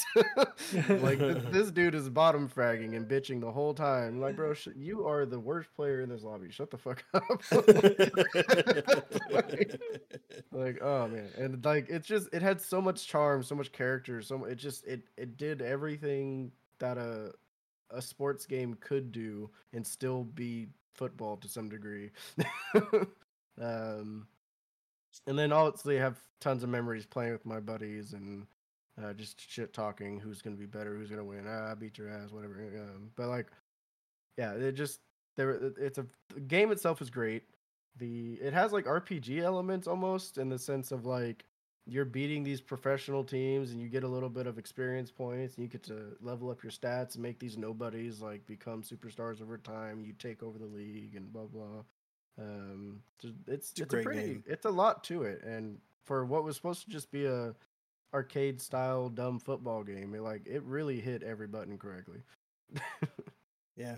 like this, this dude is bottom fragging and bitching the whole time. Like, bro, sh- you are the worst player in this lobby. Shut the fuck up. like, like, oh man, and like it's just it had so much charm, so much character, so it just it it did everything that a a sports game could do and still be football to some degree. um, and then obviously have tons of memories playing with my buddies and uh, just shit talking. Who's gonna be better? Who's gonna win? Ah, I beat your ass, whatever. Um, but like, yeah, it just there. It's a the game itself is great. The it has like RPG elements almost in the sense of like you're beating these professional teams and you get a little bit of experience points and you get to level up your stats and make these nobodies like become superstars over time. You take over the league and blah blah. Um, it's It's a it's a, great pretty game. it's a lot to it, and for what was supposed to just be a arcade style dumb football game, it like it really hit every button correctly. Yeah.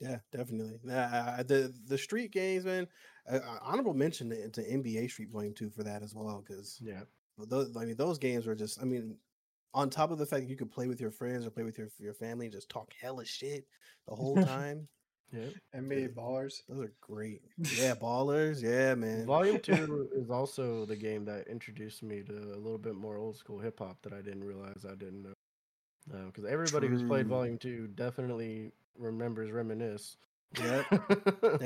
Yeah, definitely. Nah, the the street games, man. Uh, uh, honorable mention to, to NBA Street Blame too for that as well, because yeah, those I mean those games were just. I mean, on top of the fact that you could play with your friends or play with your your family and just talk hella shit the whole time. yeah. NBA ballers. those are great. Yeah, ballers. Yeah, man. Volume two is also the game that introduced me to a little bit more old school hip hop that I didn't realize I didn't know. Because everybody who's played Volume two definitely remembers Reminisce. Yep.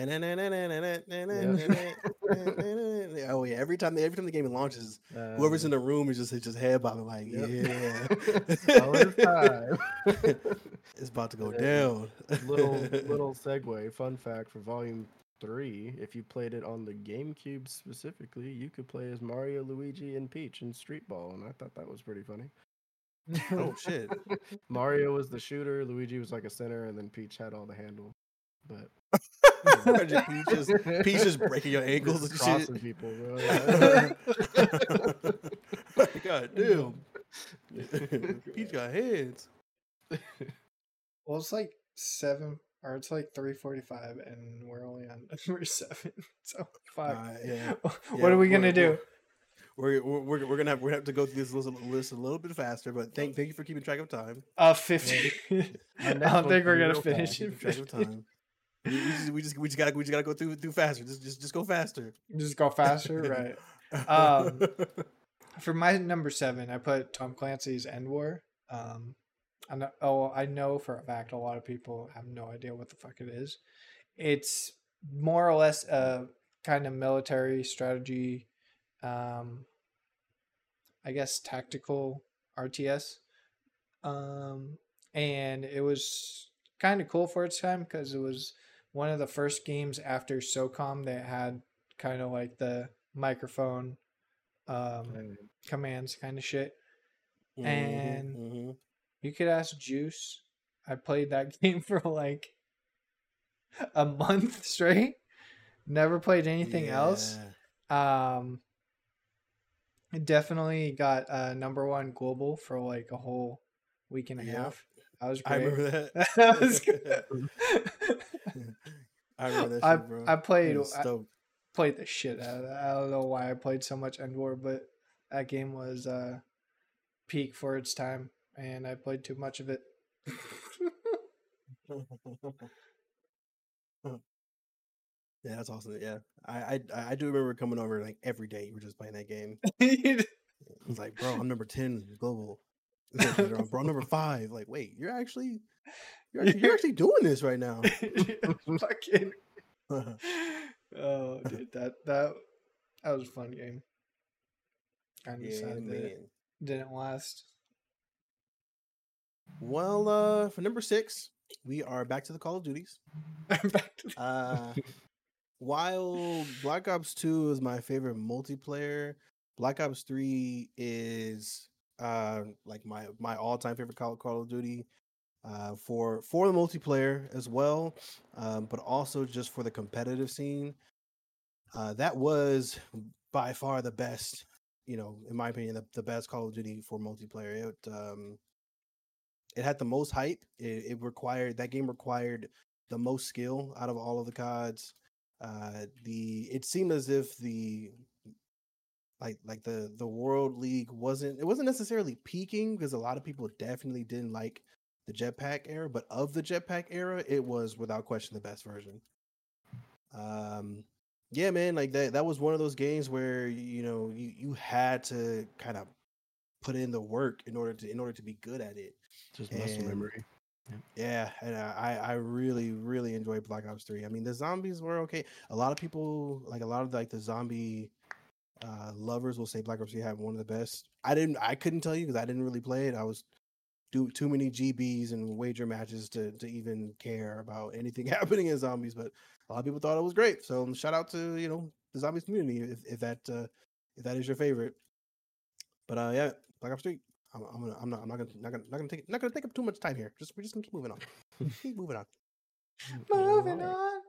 oh yeah, every time every time the game launches, whoever's uh, in the room is just just head bobbing like, Yep. yeah, All this time. it's about to go down. little little segue. Fun fact for Volume Three: if you played it on the GameCube specifically, you could play as Mario, Luigi, and Peach in Street Ball, and I thought that was pretty funny. Oh shit! Mario was the shooter, Luigi was like a center, and then Peach had all the handle. But Imagine Peach is, Peach just breaking your ankles just and crossing shit. people, bro. God damn! Peach got hands. Well, it's like seven, or it's like three forty-five, and we're only on number seven. So fuck. Uh, yeah. what Yeah, are we gonna do? We're, we're, we're, we're gonna have we're gonna have to go through this list, list a little bit faster, but thank thank you for keeping track of time. Uh, fifty. Our I don't think we're gonna gonna be real finish fast. it. Keeping track of time. We, we just we just we just gotta we just gotta go through through faster. Just just just go faster. Just go faster, right? Um, For my number seven, I put Tom Clancy's EndWar. Um, I know, oh, I know for a fact a lot of people have no idea what the fuck it is. It's more or less a kind of military strategy, um, I guess tactical RTS. Um, and it was kind of cool for its time because it was one of the first games after SOCOM that had kind of like the microphone um, And commands kind of shit. Mhm, And- mhm. You could ask Juice. I played that game for like a month straight. Never played anything else. Um, it definitely got uh, number one global for like a whole week and a Yep. half. That was great. I remember that. that was good. I remember that I, shit, bro. I played I played the shit out of that. I don't know why I played so much EndWar, but that game was uh, peak for its time, and I played too much of it. Yeah, that's awesome. Yeah, I, I I do remember coming over like every day. You were just playing that game. You I was like, bro, I'm number ten global. Like, "Bro, I'm number five. Like, wait, you're actually you're actually, you're actually doing this right now. fucking oh, dude, that that that was a fun game. Kind of yeah, sad that it didn't last. Well, uh, for number six, we are back to the Call of Duties. Back to Uh, while Black Ops 2 is my favorite multiplayer, Black Ops 3 is uh like my my all-time favorite Call, Call of Duty uh for for the multiplayer as well, um, but also just for the competitive scene. Uh, that was by far the best, you know, in my opinion, the, the best Call of Duty for multiplayer. It um it had the most hype. It, it required that game required the most skill out of all of the cards. Uh, the it seemed as if the like like the the World League wasn't it wasn't necessarily peaking because a lot of people definitely didn't like the jetpack era, but of the jetpack era, it was without question the best version. Um, yeah, man, like that that was one of those games where you know you you had to kind of put in the work in order to in order to be good at it. Just muscle memory. Yeah, and I I really really enjoyed Black Ops Three. I mean, the zombies were okay. A lot of people like a lot of like the zombie uh lovers will say Black Ops Three had one of the best. I didn't I couldn't tell you because I didn't really play it. I was do too many GBs and wager matches to to even care about anything happening in zombies. But a lot of people thought it was great. So um, shout out to you know the zombies community if if that uh, if that is your favorite. But uh yeah, Black Ops Three. I'm, I'm gonna I'm not I'm not gonna not gonna not gonna take not gonna take up too much time here. Just we're just gonna keep moving on. keep moving on. Moving Alright.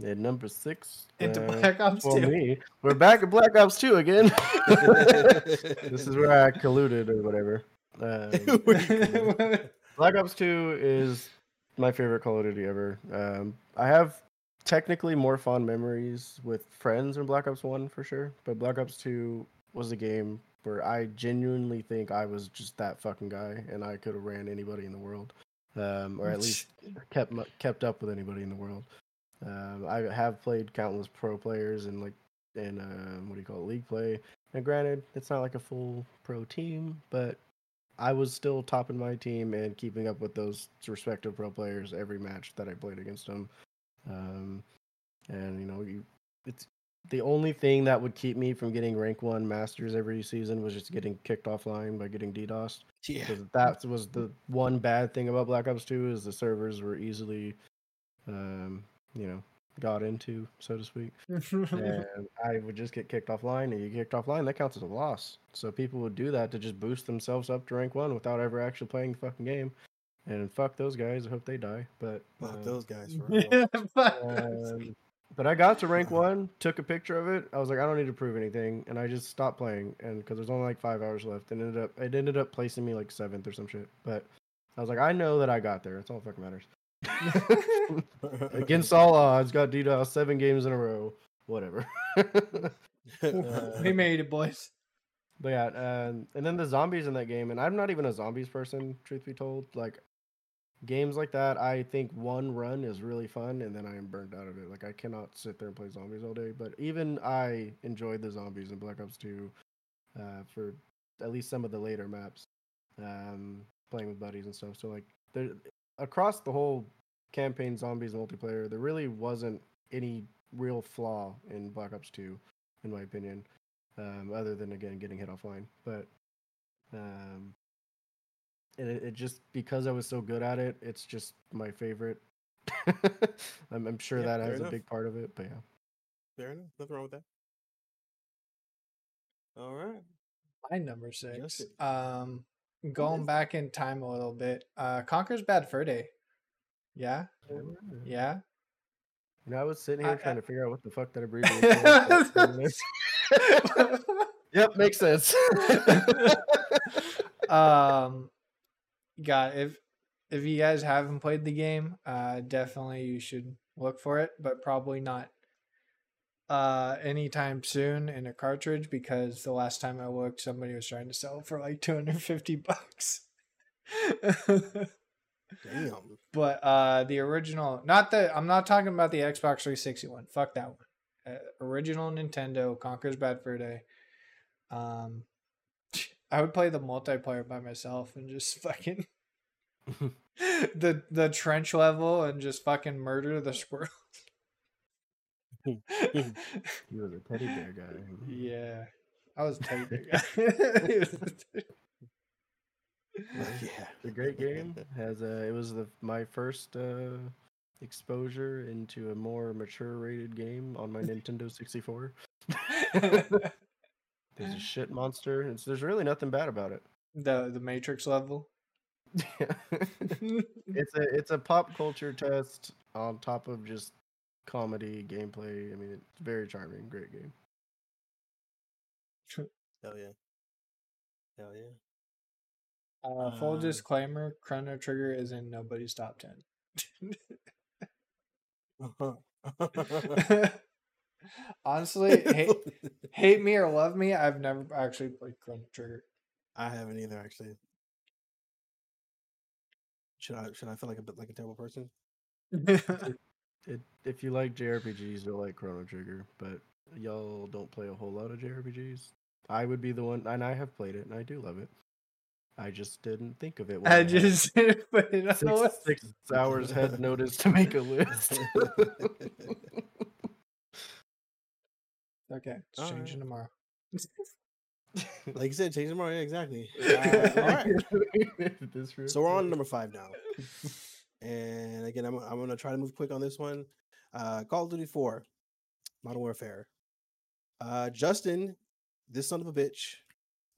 on At number six. into uh, Black Ops for 2. me, we're back at Black Ops 2 again. this is where I colluded or whatever. Um, Black Ops 2 is my favorite Call of Duty ever. Um, I have technically more fond memories with friends in Black Ops 1 for sure, but Black Ops 2 was a game where I genuinely think I was just that fucking guy and I could have ran anybody in the world. Um, or at least kept kept up with anybody in the world. Um, I have played countless pro players and like in um, what do you call it, league play. And granted, it's not like a full pro team, but I was still topping my team and keeping up with those respective pro players every match that I played against them. Um, and you know, you it's the only thing that would keep me from getting rank one masters every season was just getting kicked offline by getting DDoS. yeah. Because that was the one bad thing about Black Ops 2 is the servers were easily, um, you know, got into, so to speak. And I would just get kicked offline, and you get kicked offline, that counts as a loss. So people would do that to just boost themselves up to rank one without ever actually playing the fucking game. And fuck those guys. I hope they die. But Fuck uh, those guys for real. um, but I got to rank one, took a picture of it. I was like, I don't need to prove anything, and I just stopped playing. And because there's only like five hours left, and ended up it ended up placing me like seventh or some shit. But I was like, I know that I got there. That's all that fucking matters. Against all odds, got DDoS seven games in a row. Whatever. we made it, boys. But yeah, um, and then the zombies in that game, and I'm not even a zombies person, truth be told. Like games like that, I think one run is really fun, and then I am burned out of it. Like I cannot sit there and play zombies all day. But even I enjoyed the zombies in Black Ops 2 uh, for at least some of the later maps, um, playing with buddies and stuff. So like there, across the whole campaign zombies multiplayer, there really wasn't any real flaw in Black Ops 2, in my opinion um, other than again getting hit offline. But um, it, it just because I was so good at it, it's just my favorite. I'm, I'm sure Yeah, that fair has a big part of it, but yeah. Fair enough. Nothing wrong with that. All right. My number six. Um, going back in time a little bit. Uh, Conker's Bad Fur Day. Yeah, yeah. You know, I was sitting here I- trying to figure out what the fuck that abbreviation was. for 10 minutes. yep, makes sense. um, got if if you guys haven't played the game, uh, definitely you should look for it, but probably not uh anytime soon in a cartridge because the last time I looked, somebody was trying to sell it for like two hundred fifty bucks. Damn. but uh the original not the i'm not talking about the xbox 360 one fuck that one uh, original nintendo conker's bad fur day um i would play the multiplayer by myself and just fucking the the trench level and just fucking murder the squirrel you was a teddy bear guy. yeah i was teddy bear guy. yeah. A great game. Has a, it was the my first uh, exposure into a more mature rated game on my Nintendo 64. There's a shit monster. It's, there's really nothing bad about it. the the matrix level it's a it's a pop culture test on top of just comedy gameplay. I mean, it's very charming, great game. Hell yeah. Hell yeah. Uh, full Uh, disclaimer: Chrono Trigger is in nobody's top ten. Honestly, hate, hate me or love me, I've never actually played Chrono Trigger. I haven't either, actually. Should I should I feel like a bit like a terrible person? It, if you like JRPGs, you'll like Chrono Trigger, but y'all don't play a whole lot of JRPGs. I would be the one, and I have played it, and I do love it. I just didn't think of it. when I had just didn't put it on six, list. six hours had notice to make a list. Okay, it's changing tomorrow. like you said, change tomorrow. Yeah, exactly. Uh, all right. So we're on number five now. And again, I'm, I'm to try to move quick on this one. Uh, Call of Duty 4, Modern Warfare. Uh, Justin, this son of a bitch,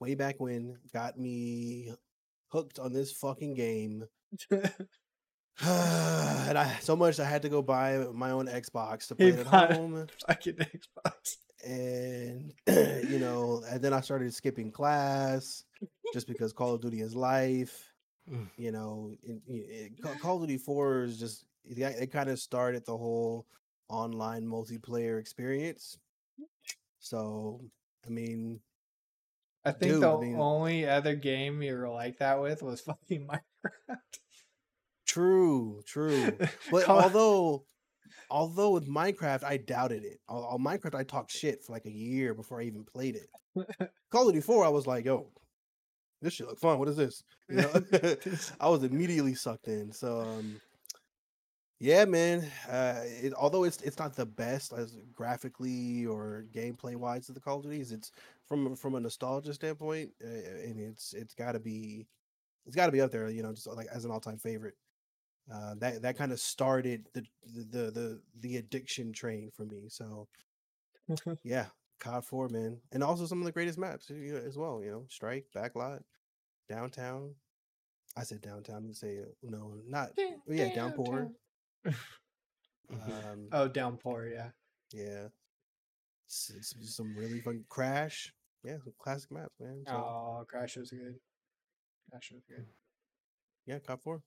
way back when, got me hooked on this fucking game. and I so much I had to go buy my own Xbox to play He it at home. Fucking Xbox. And you know, and then I started skipping class just because Call of Duty is life Mm. you know, in, in, Ca- Call of Duty 4 is just it, it kind of started the whole online multiplayer experience. So, I mean, I think Dude, the I mean- only other game you were like that with was fucking Minecraft. true, true. But although, although with Minecraft, I doubted it. On, Minecraft, I talked shit for like a year before I even played it. Call of Duty 4, I was like, yo, this shit look fun. What is this? You know? I was immediately sucked in. So um yeah, man. Uh it, although it's it's not the best as graphically or gameplay wise of the Call of Duties, it's from from a nostalgia standpoint, uh, and it's it's got to be it's got to be up there, you know, just like as an all-time favorite. Uh, that that kind of started the, the the the addiction train for me. So yeah, COD Four, man, and also some of the greatest maps as well. You know, Strike, Backlot, Downtown. I said downtown. I say no, not yeah, Downpour. Um, oh, downpour, yeah. yeah, S- s- some really fun Crash. Yeah, some classic maps, man. So, Oh, Crash was good. Crash was good. yeah, COD Four.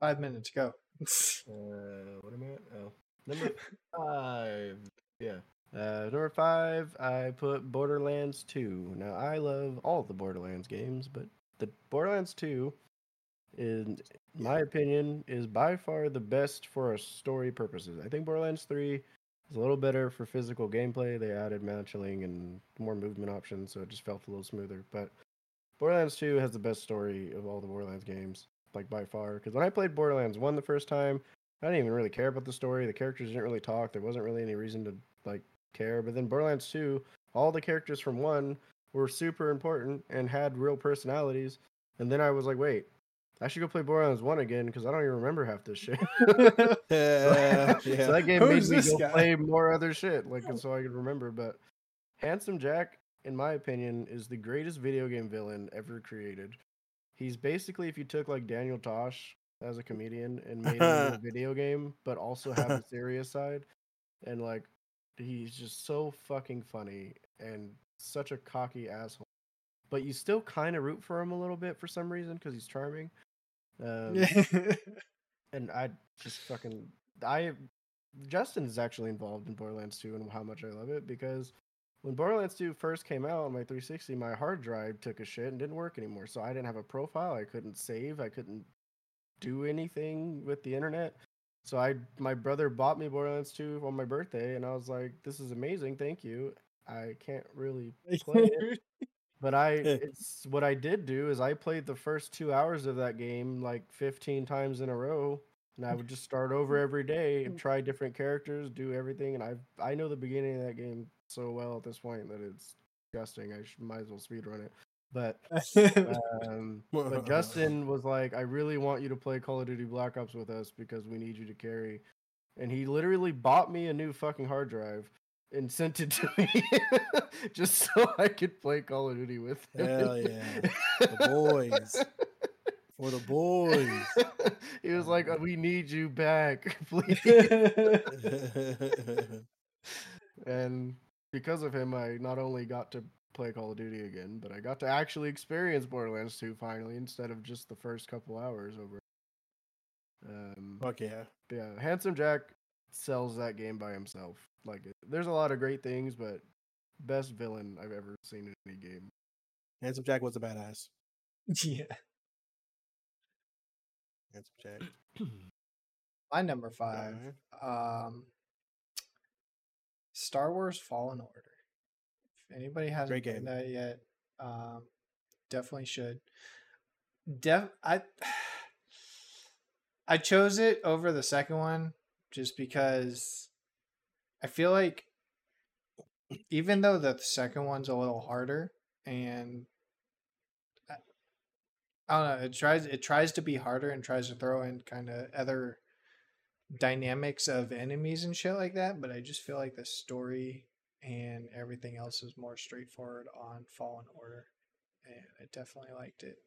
Five minutes, go. Uh, what am I? Oh, number five. Yeah. Uh, number five, I put Borderlands 2. Now, I love all the Borderlands games, but the Borderlands 2, in my opinion, is by far the best for story purposes. I think Borderlands 3 is a little better for physical gameplay. They added mantling and more movement options, so it just felt a little smoother. But Borderlands 2 has the best story of all the Borderlands games, like by far. Because when I played Borderlands 1 the first time, I didn't even really care about the story. The characters didn't really talk. There wasn't really any reason to like care. But then Borderlands 2, all the characters from 1 were super important and had real personalities. And then I was like, wait, I should go play Borderlands 1 again because I don't even remember half this shit. yeah, So that game Who's made me go guy? play more other shit, like oh. so I could remember. But Handsome Jack, in my opinion, is the greatest video game villain ever created. He's basically if you took like Daniel Tosh as a comedian and made him a video game, but also have a serious side, and like he's just so fucking funny and such a cocky asshole. But you still kind of root for him a little bit for some reason because he's charming. Um, and I just fucking I Justin is actually involved in Borderlands 2 and how much I love it because when Borderlands 2 first came out on my 360, my hard drive took a shit and didn't work anymore. So I didn't have a profile, I couldn't save, I couldn't do anything with the internet. So I my brother bought me Borderlands 2 on my birthday and I was like, this is amazing, thank you. I can't really play it. But I, it's what I did do is I played the first two hours of that game like 15 times in a row, and I would just start over every day and try different characters, do everything, and I I know the beginning of that game so well at this point that it's disgusting. I should, might as well speedrun it. But um, but Justin was like, I really want you to play Call of Duty Black Ops with us because we need you to carry. And he literally bought me a new fucking hard drive and sent it to me just so I could play Call of Duty with him. Hell yeah. The boys. For the boys. he was like, "We need you back, please." and because of him, I not only got to play Call of Duty again, but I got to actually experience Borderlands 2 finally instead of just the first couple hours over. Um, Fuck yeah. yeah, Handsome Jack sells that game by himself. Like, there's a lot of great things, but best villain I've ever seen in any game. Handsome Jack was a badass. yeah. Handsome Jack. My number five. Um, Star Wars Fallen Order. If anybody hasn't played that yet, um, definitely should. Def, I, I chose it over the second one just because I feel like even though the second one's a little harder and I don't know, it tries it tries to be harder and tries to throw in kind of other dynamics of enemies and shit like that, but I just feel like the story and everything else is more straightforward on Fallen Order. And I definitely liked it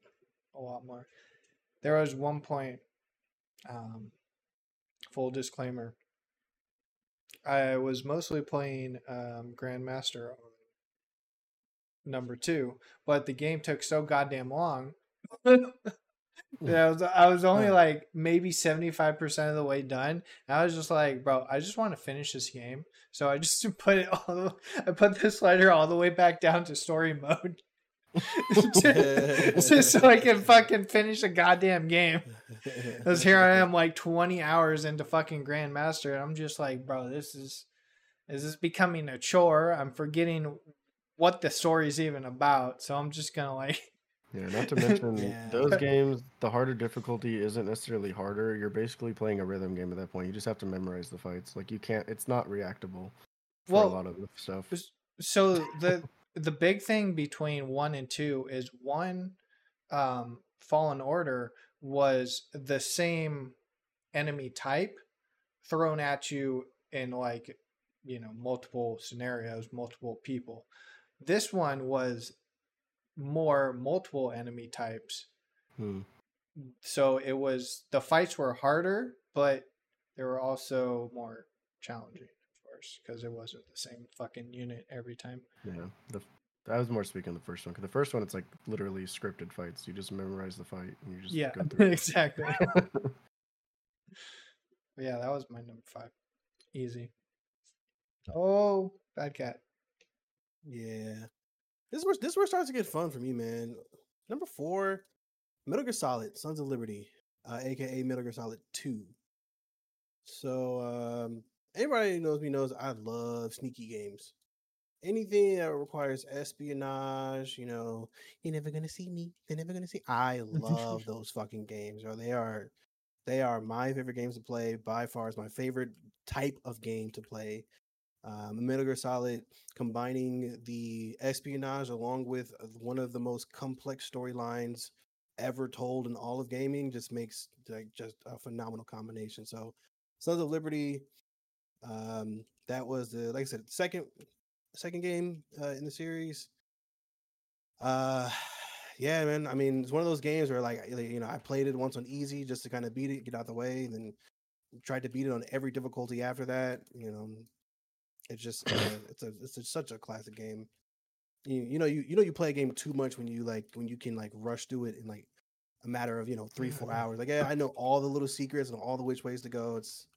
a lot more. There was one point, um, full disclaimer, I was mostly playing um, Grandmaster number two, but the game took so goddamn long. Yeah, I was, I was only like maybe 75% of the way done. And I was just like, bro, I just want to finish this game. So I just put it all the, I put the slider all the way back down to story mode. just so I can fucking finish the goddamn game. Because here I am like 20 hours into fucking Grandmaster. And I'm just like, bro, this is is this becoming a chore? I'm forgetting what the story's even about. So I'm just gonna like Yeah, not to mention Yeah. those games, the harder difficulty isn't necessarily harder. You're basically playing a rhythm game at that point. You just have to memorize the fights. Like you can't it's not reactable for Well, a lot of the stuff. So the the big thing between one and two is one um fallen order was the same enemy type thrown at you in like you know multiple scenarios multiple people this one was more multiple enemy types Hmm. so it was the fights were harder but they were also more challenging of course because it wasn't the same fucking unit every time Yeah. The I was more speaking of the first one because the first one it's like literally scripted fights. You just memorize the fight and you just yeah go through it. exactly yeah that was my number five easy oh bad cat Yeah. This is where this is where it starts to get fun for me, man. Number four, Metal Gear Solid, Sons of Liberty, uh, aka Metal Gear Solid 2. So um anybody who knows me knows I love sneaky games. Anything that requires espionage, you know, you're never gonna see me. They're never gonna see. I love those fucking games, or they are they are my favorite games to play by far. Is my favorite type of game to play. Um, Metal Gear Solid combining the espionage along with uh, one of the most complex storylines ever told in all of gaming just makes like just a phenomenal combination. So, Sons of Liberty, um, that was the like I said, second second game uh, in the series. Uh, yeah, man. I mean, it's one of those games where like you know I played it once on easy just to kind of beat it, get out the way, and then tried to beat it on every difficulty after that. You know, it's just uh, it's a it's a, such a classic game. You you know you you know you play a game too much when you like when you can like rush through it in like a matter of you know three four hours. Like yeah, I know all the little secrets and all the which ways to go. It's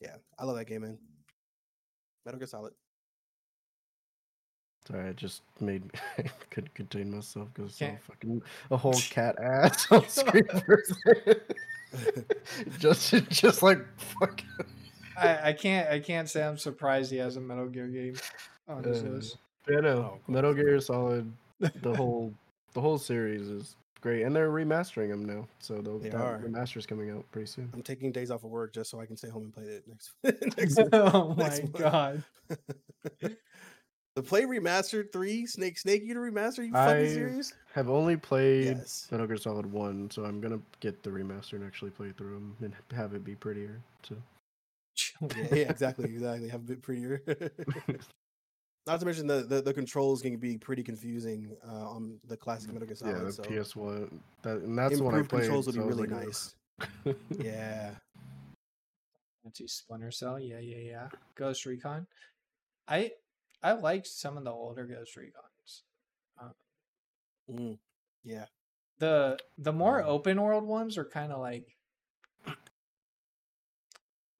yeah, I love that game, man. Metal Gear Solid. Sorry, I just made I couldn't contain myself because fucking a whole cat ass on screen for a second. just just like fuck. I, I can't I can't say I'm surprised he has a Metal Gear game on his Uh, list. Yeah, no. Oh. Metal Gear Solid, the whole the whole series is great, and they're remastering them now. So the They that are. remaster's coming out pretty soon. I'm taking days off of work just so I can stay home and play it next. next oh my month. god! the play remastered three Snake Snake Eater remaster. You fucking series? I- serious? Have only played Yes. Metal Gear Solid One, so I'm gonna get the remaster and actually play through them and have it be prettier. So yeah, yeah, exactly, exactly. Have a bit prettier. Not to mention the, the the controls can be pretty confusing uh, on the classic Metal Gear Solid. yeah, the so PS One, that and that's the one I improved played. controls would be so I was really like, nice. Yeah, Anti Splinter Cell, yeah, yeah, yeah. Ghost Recon. I I liked some of the older Ghost Recons. Mm, yeah. The the more Um, open world ones are kind of like I'm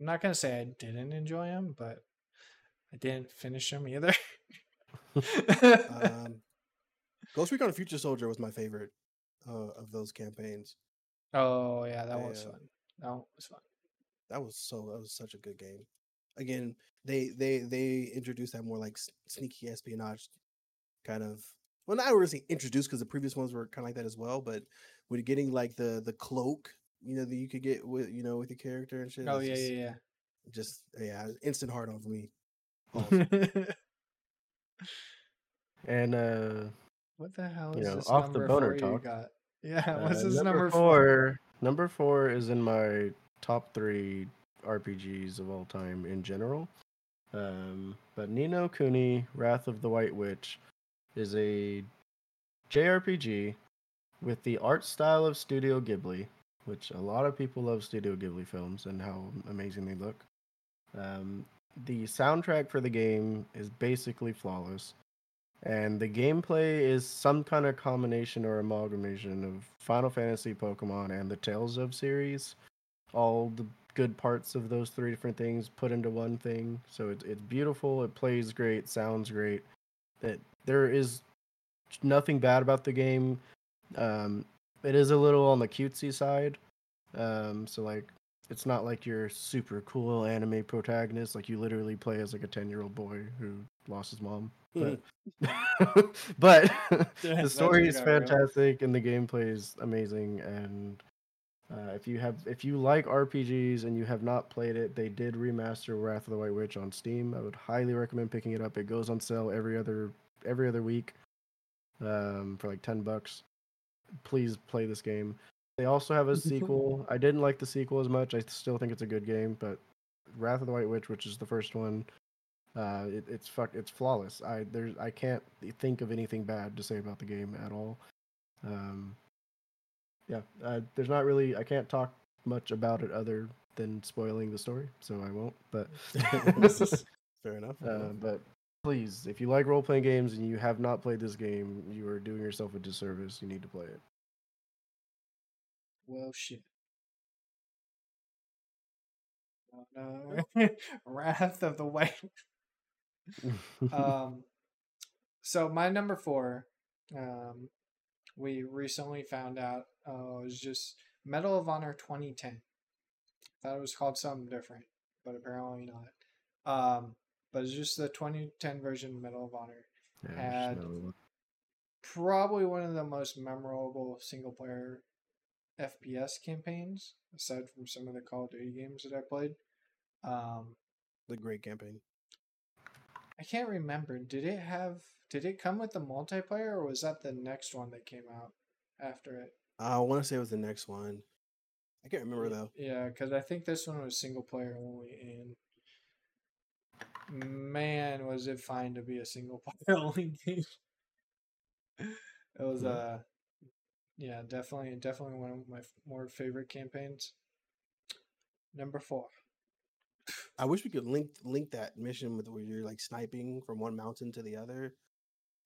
not gonna say I didn't enjoy them, but I didn't finish them either. Um, Ghost Recon Future Soldier was my favorite uh, of those campaigns. oh yeah, that was fun. That was fun. That was so. That was such a good game. Again, they they they introduced that more like sneaky espionage kind of. Well, not really introduced because the previous ones were kind of like that as well. But with getting like the the cloak, you know, that you could get with you know with your character and shit. Oh yeah, just, yeah, Just yeah, instant hard on for me. and uh, what the hell You is know, this off the number boner four you talk, got? Yeah, uh, what's this number, number, four? four. Number four is in my top three RPGs of all time in general. Um, but Ni no Kuni, Wrath of the White Witch, is a JRPG with the art style of Studio Ghibli, which a lot of people love Studio Ghibli films and how amazing they look. Um, the soundtrack for the game is basically flawless, and the gameplay is some kind of combination or amalgamation of Final Fantasy, Pokemon, and the Tales of series. All the good parts of those three different things put into one thing. So it's it's beautiful. It plays great. Sounds great. That there is nothing bad about the game. Um, it is a little on the cutesy side. Um, so like it's not like your super cool anime protagonist. Like you literally play as like a ten year old boy who lost his mom. But but the story is fantastic and the gameplay is amazing. And uh, if you have if you like RPGs and you have not played it, they did remaster Wrath of the White Witch on Steam. I would highly recommend picking it up. It goes on sale every other every other week um, for like ten bucks. Please play this game. They also have a sequel. I didn't like the sequel as much. I still think it's a good game, but Wrath of the White Witch, which is the first one, uh, it, it's fuck, it's flawless. I there's I can't think of anything bad to say about the game at all. Um, yeah, uh, there's not really. I can't talk much about it other than spoiling the story, so I won't. But Fair enough. uh, but please, if you like role playing games and you have not played this game, you are doing yourself a disservice. You need to play it. Well, shit. Oh, no. Wrath of the White. um, so my number four, um, we recently found out uh, was just Medal of Honor 2010. Thought it was called something different, but apparently not. Um, but it's just the 2010 version of Medal of Honor. Yeah, Had- know- Probably one of the most memorable single player FPS campaigns, aside from some of the Call of Duty games that I played. Um, the great campaign. I can't remember. Did it have? Did it come with the multiplayer, or was that the next one that came out after it? I want to say it was the next one. I can't remember though. Yeah, because I think this one was single player only, and man, was it fine to be a single player only game. it was Yeah. uh, yeah, definitely, definitely one of my more favorite campaigns. Number four. I wish we could link link that mission with where you're like sniping from one mountain to the other.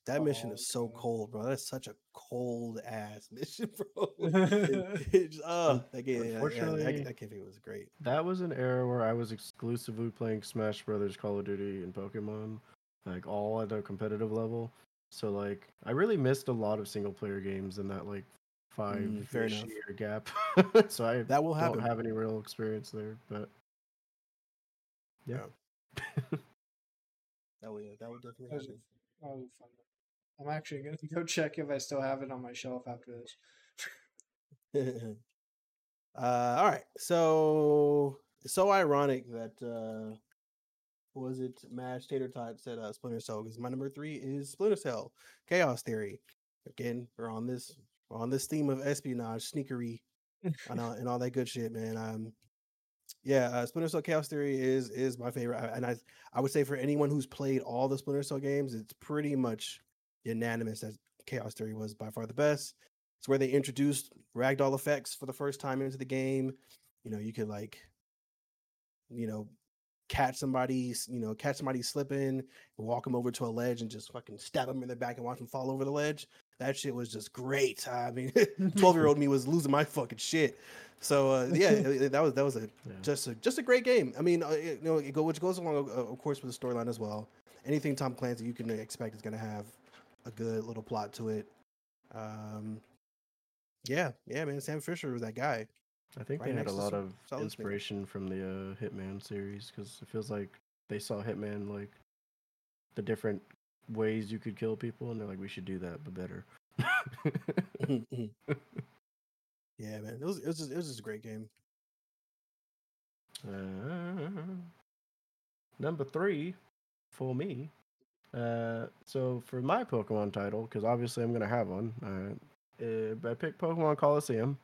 That mission Oh, is so cold, bro. That's such a cold ass mission, bro. It- it just- oh, that game, yeah, yeah, that, Unfortunately- that was great. That was an era where I was exclusively playing Smash Brothers, Call of Duty, and Pokemon, like all at a competitive level. So like, I really missed a lot of single player games in that like five Mm, year gap. so I That will don't have any real experience there, but yeah. That will, that will definitely That was, happen. that was a fun. one. I'm actually gonna go check if I still have it on my shelf after this. uh, all right. So it's so ironic that uh was it Mash Tater Tot said uh Splinter Cell because my number three is Splinter Cell Chaos Theory. Again, we're on this we're on this theme of espionage, sneakery, and all, and all that good shit, man. Um, yeah, uh, Splinter Cell Chaos Theory is is my favorite, I- and I I would say for anyone who's played all the Splinter Cell games, it's pretty much unanimous that Chaos Theory was by far the best. It's where they introduced ragdoll effects for the first time into the game. You know, you could like, you know, catch somebody, you know, catch somebody slipping, walk them over to a ledge, and just fucking stab them in the back and watch them fall over the ledge. That shit was just great. I mean, twelve year old me was losing my fucking shit. So uh, yeah, that was that was a Yeah. just a just a great game. I mean, uh, it- you know, it go, which goes along, uh, of course, with the storyline as well. Anything Tom Clancy you can expect is going to have a good little plot to it. Um, yeah, yeah, man. Sam Fisher was that guy. I think right they had a lot of inspiration from the uh, Hitman series because it feels like they saw Hitman like the different ways you could kill people, and they're like, we should do that, but better. yeah, man. It was it was just, it was just a great game. Uh, number three for me. Uh, so for my Pokemon title, because obviously I'm gonna have one. Uh, I picked Pokemon Colosseum.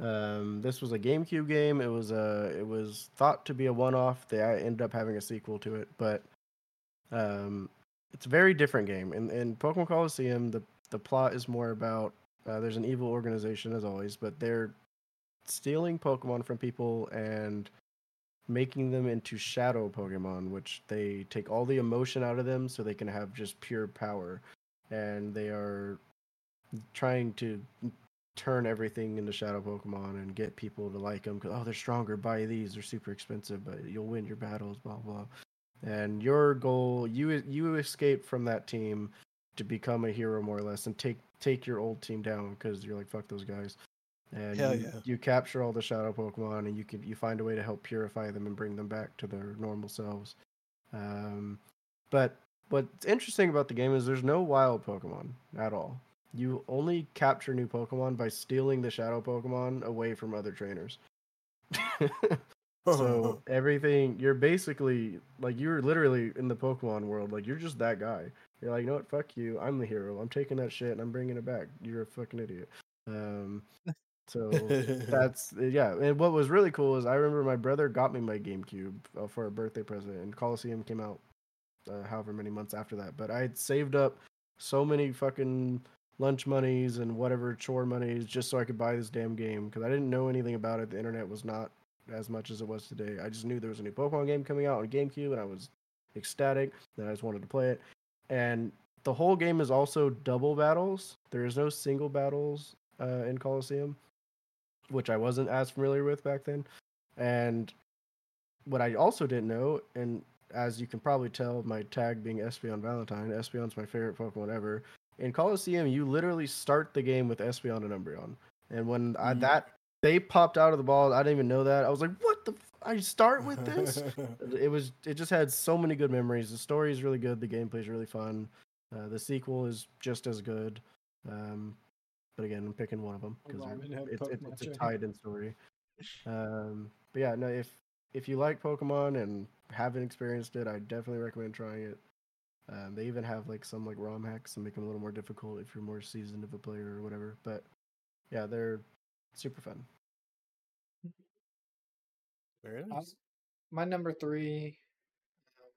Um, this was a GameCube game. It was a. It was thought to be a one-off. They ended up having a sequel to it, but um, it's a very different game. In in Pokemon Colosseum, the the plot is more about uh, there's an evil organization as always, but they're stealing Pokemon from people and making them into shadow Pokemon, which they take all the emotion out of them so they can have just pure power. And they are trying to turn everything into shadow Pokemon and get people to like them. Cause, oh, they're stronger. Buy these. They're super expensive, but you'll win your battles. Blah blah. And your goal, you you escape from that team to become a hero more or less, and take take your old team down because you're like fuck those guys. And you, yeah. you capture all the shadow Pokemon, and you can you find a way to help purify them and bring them back to their normal selves. Um, but what's interesting about the game is there's no wild Pokemon at all. You only capture new Pokemon by stealing the shadow Pokemon away from other trainers. so everything you're basically like you're literally in the Pokemon world. Like you're just that guy. You're like, you know what? Fuck you. I'm the hero. I'm taking that shit and I'm bringing it back. You're a fucking idiot. Um, so that's yeah. And what was really cool is I remember my brother got me my GameCube uh, for a birthday present, and Colosseum came out uh, however many months after that. But I had saved up so many fucking lunch monies and whatever chore monies just so I could buy this damn game because I didn't know anything about it. The internet was not as much as it was today. I just knew there was a new Pokemon game coming out on GameCube, and I was ecstatic. Then I just wanted to play it. And the whole game is also double battles. There is no single battles uh, in Colosseum, which I wasn't as familiar with back then. And what I also didn't know, and as you can probably tell, my tag being Espeon Valentine, Espeon's my favorite Pokemon ever. In Colosseum, you literally start the game with Espeon and Umbreon. And when I, Mhm. that they popped out of the ball, I didn't even know that. I was like, "What the? F- I start with this?" it was. It just had so many good memories. The story is really good. The gameplay is really fun. Uh, the sequel is just as good. Um, but again, I'm picking one of them because it's, it's, it's a tied-in story. Um, but yeah, no, if if you like Pokemon and haven't experienced it, I definitely recommend trying it. Um, they even have like some like ROM hacks and make them a little more difficult if you're more seasoned of a player or whatever. But yeah, they're super fun. Very Um, my number three, um,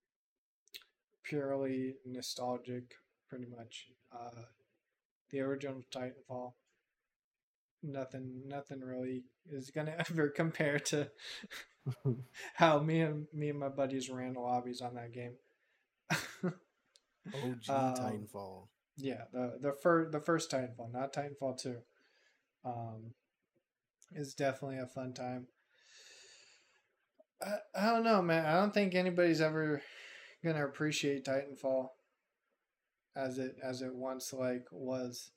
purely nostalgic, pretty much. Uh, the original Titanfall. Nothing, nothing really is gonna ever compare to how me and me and my buddies ran lobbies on that game. OG um, Titanfall. Yeah, the the first the first Titanfall, not Titanfall two. Um, is definitely a fun time. I, I don't know, man. I don't think anybody's ever gonna appreciate Titanfall as it as it once like was.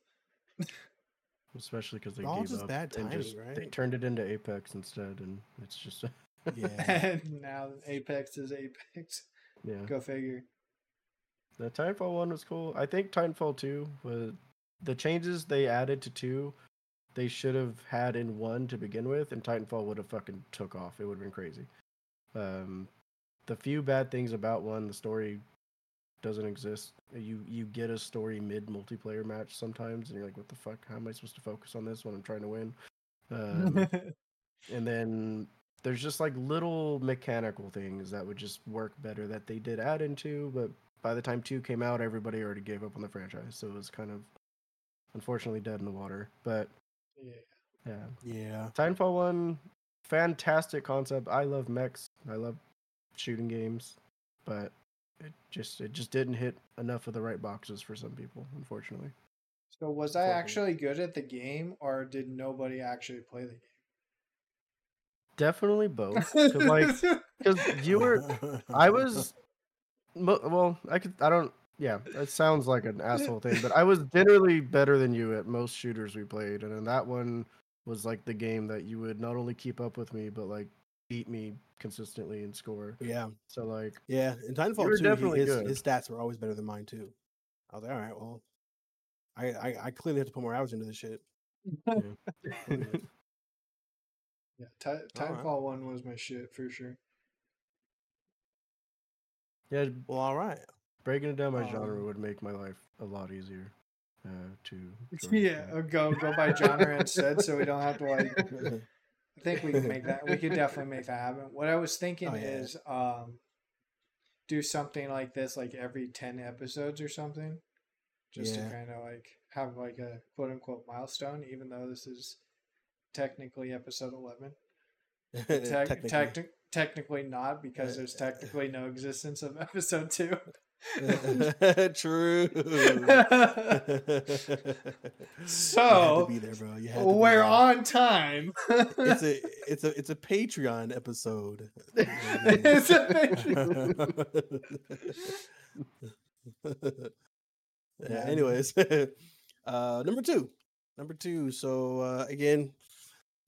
Especially because they All gave just up bad and timing, just they turned it into Apex instead, and it's just Yeah. and now Apex is Apex. yeah. Go figure. The Titanfall one was cool. I think Titanfall two was the changes they added to two. They should have had in one to begin with, and Titanfall would have fucking took off. It would have been crazy. Um, the few bad things about one, the story doesn't exist. You you get a story mid multiplayer match sometimes, and you're like, what the fuck? How am I supposed to focus on this when I'm trying to win? Um, and then there's just like little mechanical things that would just work better that they did add into but by the time two came out everybody already gave up on the franchise so it was kind of unfortunately dead in the water but yeah. yeah Yeah. titanfall 1 fantastic concept i love mechs i love shooting games, but it just it just didn't hit enough of the right boxes for some people, unfortunately. So was I actually good at the game, or did nobody actually play the game? Definitely both. 'cause, like, because you were, I was, well, I could, I don't, yeah, it sounds like an asshole thing, but I was generally better than you at most shooters we played, and then that one was like the game that you would not only keep up with me, but like beat me consistently and score. yeah, So like, yeah. In Titanfall were 2, definitely he, his, good. his stats were always better than mine too. I was like, all right, well, I I, I clearly have to put more hours into this shit. Yeah, Ti- Alright. Titanfall one was my shit for sure. yeah, Well, all right. breaking it down by genre Um, would make my life a lot easier. Uh, to Yeah, go go by genre instead, so we don't have to like. I think we can make that. We could definitely make that happen. What I was thinking Oh, yeah. is um, do something like this, like every ten episodes or something, just Yeah. to kind of like have like a quote unquote milestone, even though this is technically episode eleven. Tec- Technically. techni- technically not because there's technically no existence of episode two. True. So, you had to be there, bro. You had to be We're on time. It's a it's a it's a Patreon episode. It's a yeah, Yeah. anyways, uh, number two, number two. So uh, again,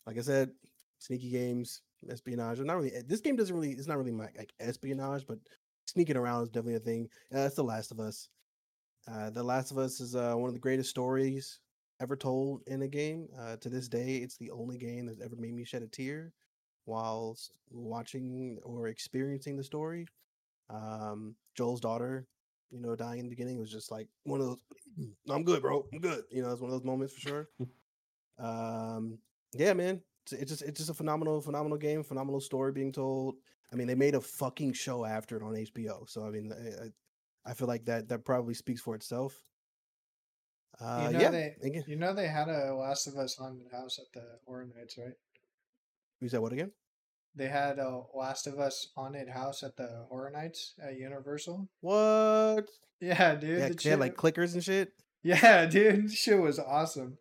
like I said, sneaky games, espionage. Not really. This game doesn't really. It's not really my, like espionage, but sneaking around is definitely a thing. Uh, it's The Last of Us. Uh, the Last of Us is uh, one of the greatest stories ever told in a game. Uh, to this day, it's the only game that's ever made me shed a tear while watching or experiencing the story. Um, Joel's daughter, you know, dying in the beginning was just like one of those. I'm good, bro. I'm good. You know, it's one of those moments for sure. um, yeah, man. It's, it's just it's just a phenomenal, phenomenal game, phenomenal story being told. I mean, they made a fucking show after it on HBO. So I mean, I, I- feel like that that probably speaks for itself. Uh, you know yeah, they you know they had a Last of Us haunted house at the Horror Nights, right? you said what again? They had a Last of Us haunted house at the Horror Nights at Universal. What? Yeah, dude. Yeah, the they had like clickers and shit. yeah, dude. Shit was awesome.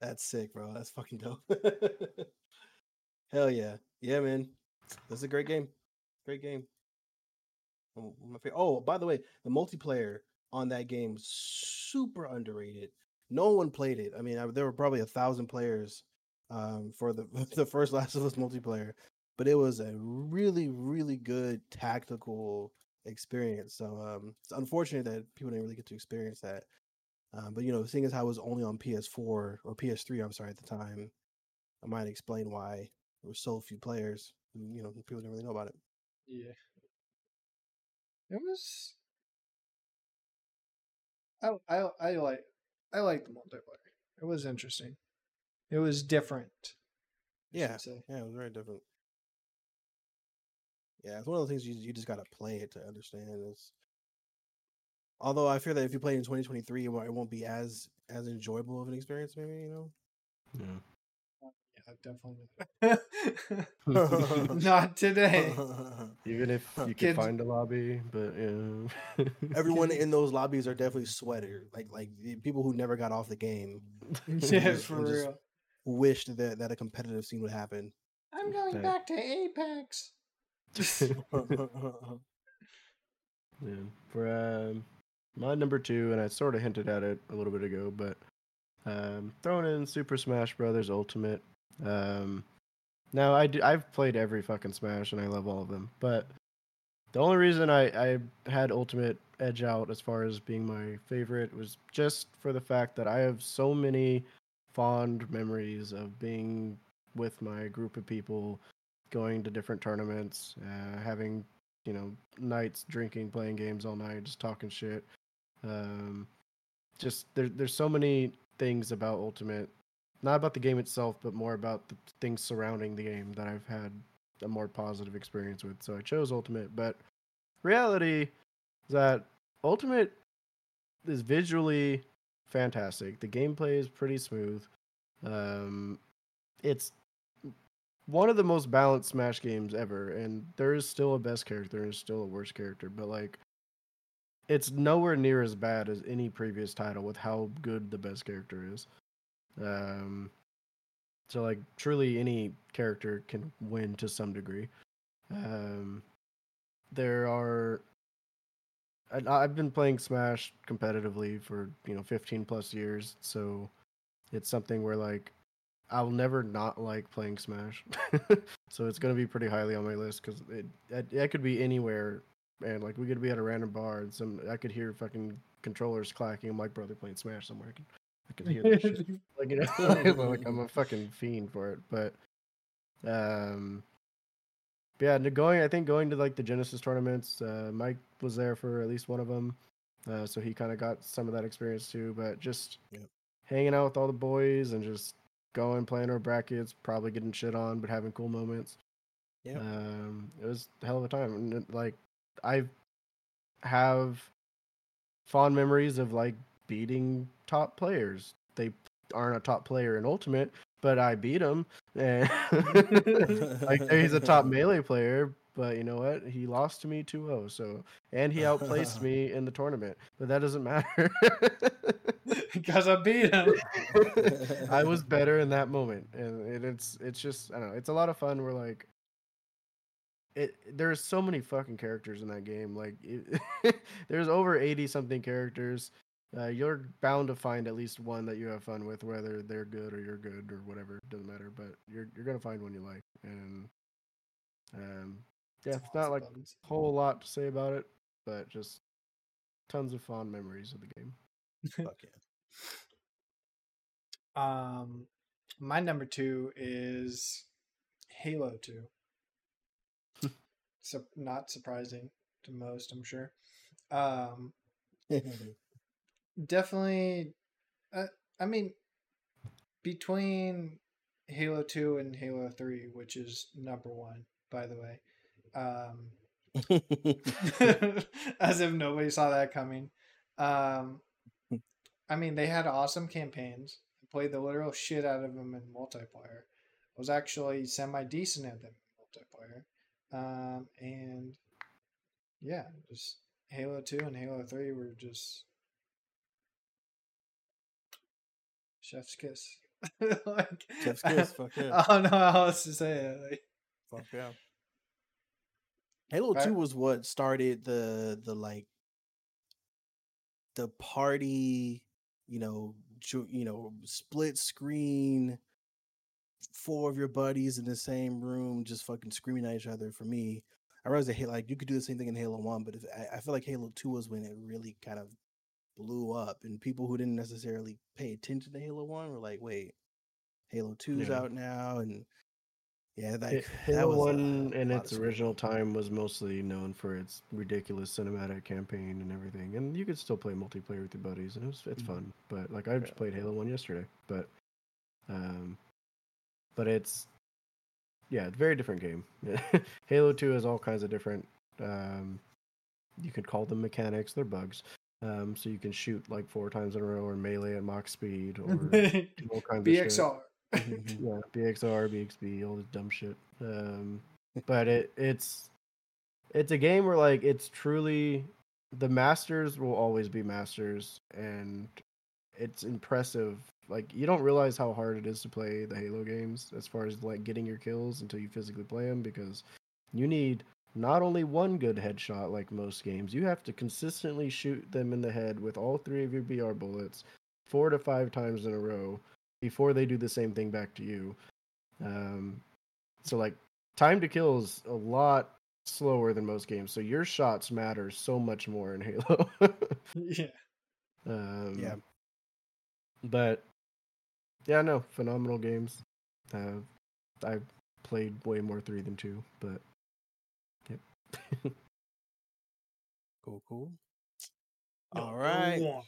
That's sick, bro. That's fucking dope. Hell yeah, yeah, man. That's a great game. Great game. Oh, oh, by the way, the multiplayer on that game super underrated. No one played it. I mean, I, there were probably a thousand players um, for the the first Last of Us multiplayer, but it was a really, really good tactical experience. So um, it's unfortunate that people didn't really get to experience that. Um, but you know, seeing as how it was only on PS4 or PS3, I'm sorry, at the time, I might explain why there were so few players. Who, You know, people didn't really know about it. Yeah. It was. I I I like I like the multiplayer. It was interesting. It was different. I Yeah. say. Yeah, it was very different. Yeah, it's one of those things you you just gotta play it to understand. It's although I fear that if you play it in 2023, it won't be as as enjoyable of an experience. Maybe you know. Yeah. Yeah, definitely. Not today. Even if you could Kids- find a lobby, but yeah. Everyone in those lobbies are definitely sweater, like like the people who never got off the game. yes, for just- real. Wished that that a competitive scene would happen. I'm going Okay. back to Apex. Yeah. For um, my number two, and I sort of hinted at it a little bit ago, but um, throwing in Super Smash Brothers Ultimate. Um, now I do, I've played every fucking Smash and I love all of them, but the only reason I, I had Ultimate edge out as far as being my favorite was just for the fact that I have so many fond memories of being with my group of people, going to different tournaments, uh, having you know nights drinking, playing games all night, just talking shit. Um, just there, there's so many things about Ultimate, not about the game itself, but more about the things surrounding the game that I've had a more positive experience with. So I chose Ultimate, but reality is that Ultimate is visually fantastic. The gameplay is pretty smooth. Um, it's one of the most balanced Smash games ever, and there is still a best character and still a worst character, but like, it's nowhere near as bad as any previous title with how good the best character is. Um, so like, truly, any character can win to some degree. Um, there are. I, I've been playing Smash competitively for you know 15 plus years, so it's something where like I'll never not like playing Smash. so it's gonna be pretty highly on my list because it, it it could be anywhere, and like we could be at a random bar and some I could hear fucking controllers clacking. I'm like, brother, playing Smash somewhere. I I can hear that shit. Like you know, like I'm a fucking fiend for it. But um, but yeah, going I think going to like the Genesis tournaments. Uh, Mike was there for at least one of them, uh, so he kind of got some of that experience too. But just Yep. hanging out with all the boys and just going playing our brackets, probably getting shit on, but having cool moments. Yep. Um, it was a hell of a time. And like I have fond memories of like beating top players. They aren't a top player in Ultimate, but I beat him. And like he's a top melee player, but you know what? He lost to me 2-0. So and he outplaced me in the tournament, but that doesn't matter. because I beat him. I was better in that moment, and it's it's just I don't know. It's a lot of fun. We're like, it. There's so many fucking characters in that game. Like, it, there's over eighty something characters. Uh, you're bound to find at least one that you have fun with, whether they're good or you're good or whatever. Doesn't matter. But you're you're gonna find one you like, and um, yeah, it's not like a whole lot to say about it, but just tons of fond memories of the game. Fuck yeah. Um, my number two is Halo Two. so not surprising to most, I'm sure. Um, definitely. Uh, I mean, between Halo Two and Halo Three, which is number one, by the way. Um, as if nobody saw that coming. Um, I mean, they had awesome campaigns. I played the literal shit out of them in multiplayer. Was actually semi decent at them in multiplayer. Um, and yeah, just Halo Two and Halo Three were just chef's kiss. like, Chef's kiss, fuck yeah. I don't know how else to say it. Like, Fuck yeah. Halo Right. 2 was what started the the like the party, you know, ju- you know, split screen four of your buddies in the same room just fucking screaming at each other for me. I realized that like you could do the same thing in Halo 1, but if, I, I feel like Halo 2 was when it really kind of blew up and people who didn't necessarily pay attention to Halo 1 were like, "Wait, Halo 2's Yeah. out now and yeah, like It- that Halo was a One in its original time was mostly known for its ridiculous cinematic campaign and everything, and you could still play multiplayer with your buddies, and it was it's Mhm. fun. But like I just Yeah. played Halo One yesterday, but um, but it's yeah, it's a very different game. Halo Two has all kinds of different um, you could call them mechanics, they're bugs. Um, so you can shoot like four times in a row or melee at max speed or all kinds of shit. BXR. yeah, BXR, BXB, all this dumb shit. Um, but it it's it's a game where like it's truly the masters will always be masters, and it's impressive. Like you don't realize how hard it is to play the Halo games as far as like getting your kills until you physically play them because you need not only one good headshot like most games, you have to consistently shoot them in the head with all three of your BR bullets four to five times in a row before they do the same thing back to you. Um, so like time to kill is a lot slower than most games. So your shots matter so much more in Halo. yeah. um, Yeah. But yeah, no, phenomenal games. Uh, I played way more three than two, but Cool, cool. Number All right. one.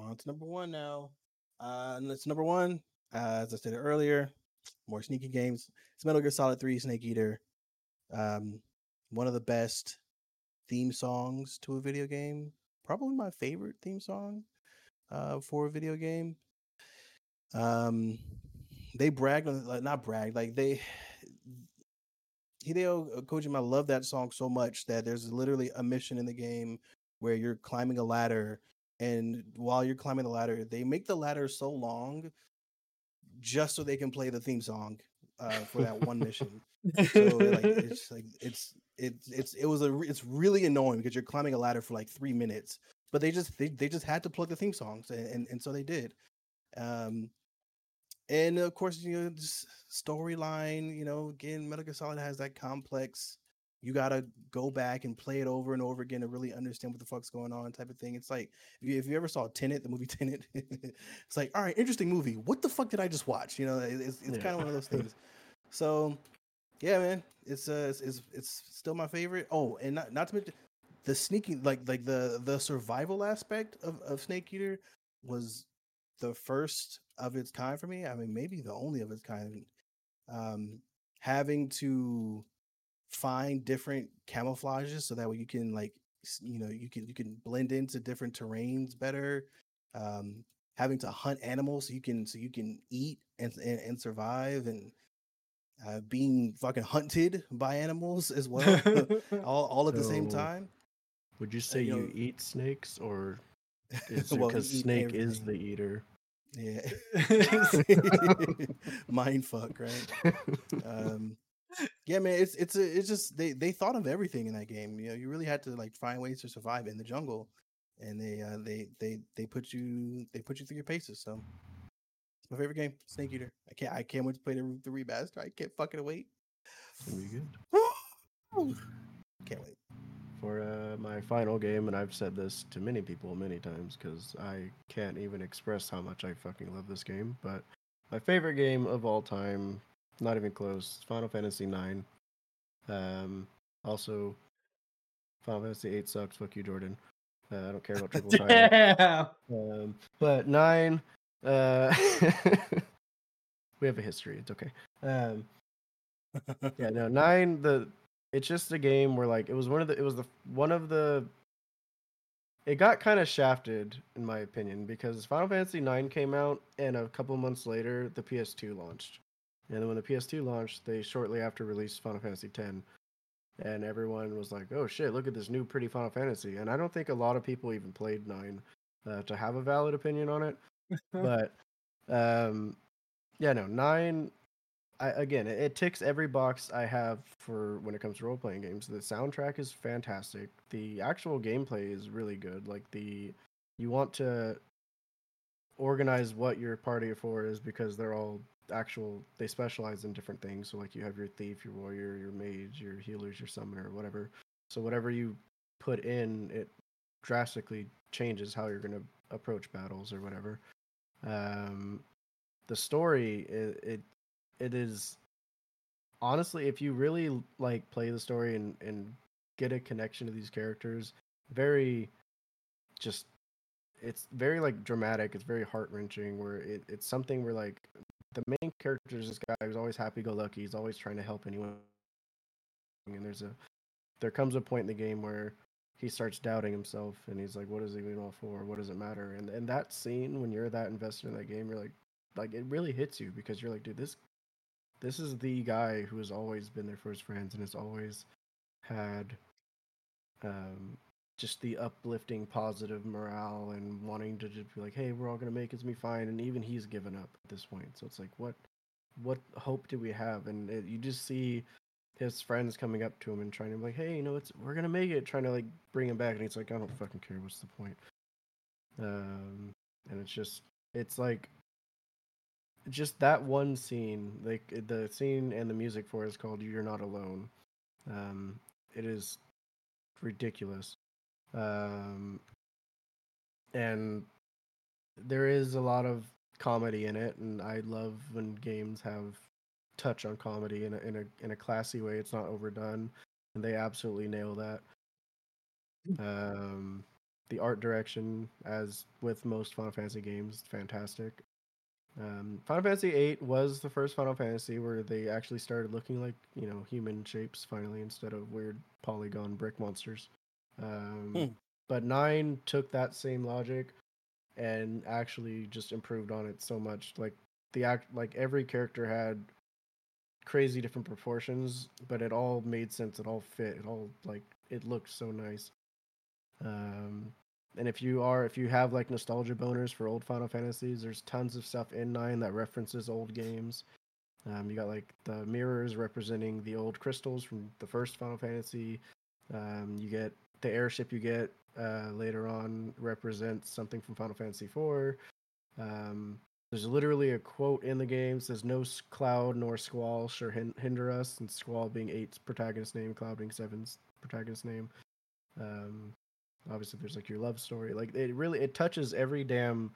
On to number one now. Uh, and it's number one. Uh, as I said earlier, more sneaky games. It's Metal Gear Solid 3 Snake Eater. Um, one of the best theme songs to a video game. Probably my favorite theme song uh, for a video game. Um, they bragged on like not bragged like they Hideo Kojima, I love that song so much that there's literally a mission in the game where you're climbing a ladder, and while you're climbing the ladder, they make the ladder so long just so they can play the theme song uh, for that one mission. So like it's like it's it's it's it was a it's really annoying because you're climbing a ladder for like three minutes, but they just they, they just had to plug the theme songs and, and, and so they did. Um, and of course, you know, just storyline. You know, again, Metal Gear Solid has that complex. You gotta go back and play it over and over again to really understand what the fuck's going on, type of thing. It's like if you, if you ever saw Tenet, the movie Tenet, it's like, all right, interesting movie. What the fuck did I just watch? You know, it's, it's Yeah. kind of one of those things. So, yeah, man, it's uh, it's, it's it's still my favorite. Oh, and not not to mention the sneaking, like like the the survival aspect of of Snake Eater was the first of its kind for me. I mean, maybe the only of its kind. Um, having to find different camouflages so that way you can like you know you can you can blend into different terrains better. Um, having to hunt animals so you can so you can eat and and, and survive and uh, being fucking hunted by animals as well, all all at the same time. Would you say you you, know- eat snakes, or is Well, because eat snake is the eater? Yeah. Mind fuck, right? Um yeah, man, it's it's a, it's just they they thought of everything in that game. You know, you really had to like find ways to survive in the jungle, and they uh they they they put you they put you through your paces. So it's my favorite game, Snake Eater. I can't I can't wait to play the the remaster. I can't fucking wait. Good. Can't wait. For uh, my final game, and I've said this to many people many times because I can't even express how much I fucking love this game. But my favorite game of all time, not even close, Final Fantasy IX. Um, also, Final Fantasy VIII sucks. Fuck you, Jordan. Uh, I don't care about triple title. Damn. Um, but nine, uh, we have a history. It's okay. Um, yeah, no, nine. The it's just a game where like it was one of the it was the one of the. It got kind of shafted, in my opinion, because Final Fantasy IX came out, and a couple months later, the PS2 launched. And then when the PS2 launched, they shortly after released Final Fantasy X, and everyone was like, "Oh shit, look at this new pretty Final Fantasy." And I don't think a lot of people even played nine uh, to have a valid opinion on it. but um, yeah, no nine. I, again, it, it ticks every box I have for when it comes to role playing games. The soundtrack is fantastic. The actual gameplay is really good. Like the you want to organize what your party of four is because they're all actual they specialize in different things so like you have your thief your warrior your mage your healers your summoner whatever so whatever you put in it drastically changes how you're going to approach battles or whatever um the story it, it it is honestly if you really like play the story and and get a connection to these characters very just it's very like dramatic it's very heart-wrenching where it, it's something where like the main character is this guy who's always happy-go-lucky he's always trying to help anyone. And there's a there comes a point in the game where he starts doubting himself and he's like what is he even all for? What does it matter? And and that scene when you're that invested in that game you're like like it really hits you because you're like dude this this is the guy who has always been there for his friends and has always had um just the uplifting positive morale and wanting to just be like hey we're all gonna make it, it's be fine and even he's given up at this point. So it's like what what hope do we have? And it, you just see his friends coming up to him and trying to be like hey you know it's we're gonna make it trying to like bring him back and he's like i don't fucking care. What's the point? Um and it's just it's like just that one scene like the scene and the music for it is called you're not alone. Um it is ridiculous. Um and there is a lot of comedy in it and i love when games have touch on comedy in a in a in a classy way. It's not overdone and they absolutely nail that. Um the art direction as with most final fantasy games fantastic um, Final Fantasy VIII was the first Final Fantasy where they actually started looking like you know human shapes finally instead of weird polygon brick monsters. Um, Hmm. But nine took that same logic and actually just improved on it so much. Like the act, like every character had crazy different proportions, but it all made sense. It all fit. It all like it looked so nice. Um, and if you are if you have like nostalgia boners for old Final Fantasies, there's tons of stuff in nine that references old games. Um, you got like the mirrors representing the old crystals from the first Final Fantasy. Um, you get the airship you get uh, later on represents something from Final Fantasy IV. Um, there's literally a quote in the game says, "No cloud nor squall shall hinder us," and squall being eight's protagonist name, cloud being seven's protagonist name. Um, obviously, there's like your love story. Like it really it touches every damn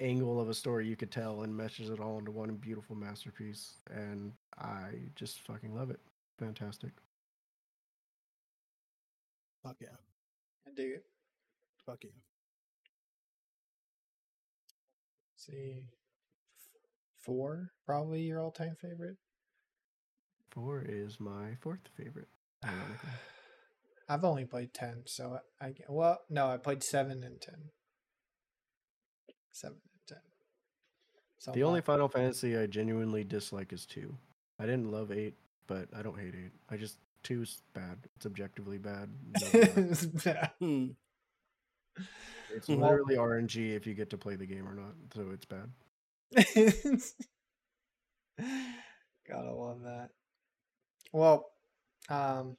angle of a story you could tell and meshes it all into one beautiful masterpiece. And I just fucking love it. Fantastic. Fuck yeah. I dig it. Fuck yeah. see, four probably your all-time favorite. Four is my fourth favorite. Ironically. I've only played ten, so I g- well no, I played seven and ten. Seven and ten. So The only Final Fantasy I genuinely dislike is two. I didn't love eight, but I don't hate eight. I just two's bad. It's objectively bad. Doesn't work. Hmm. it's Well- literally RNG if you get to play the game or not, so it's bad. Gotta love that. Well, um,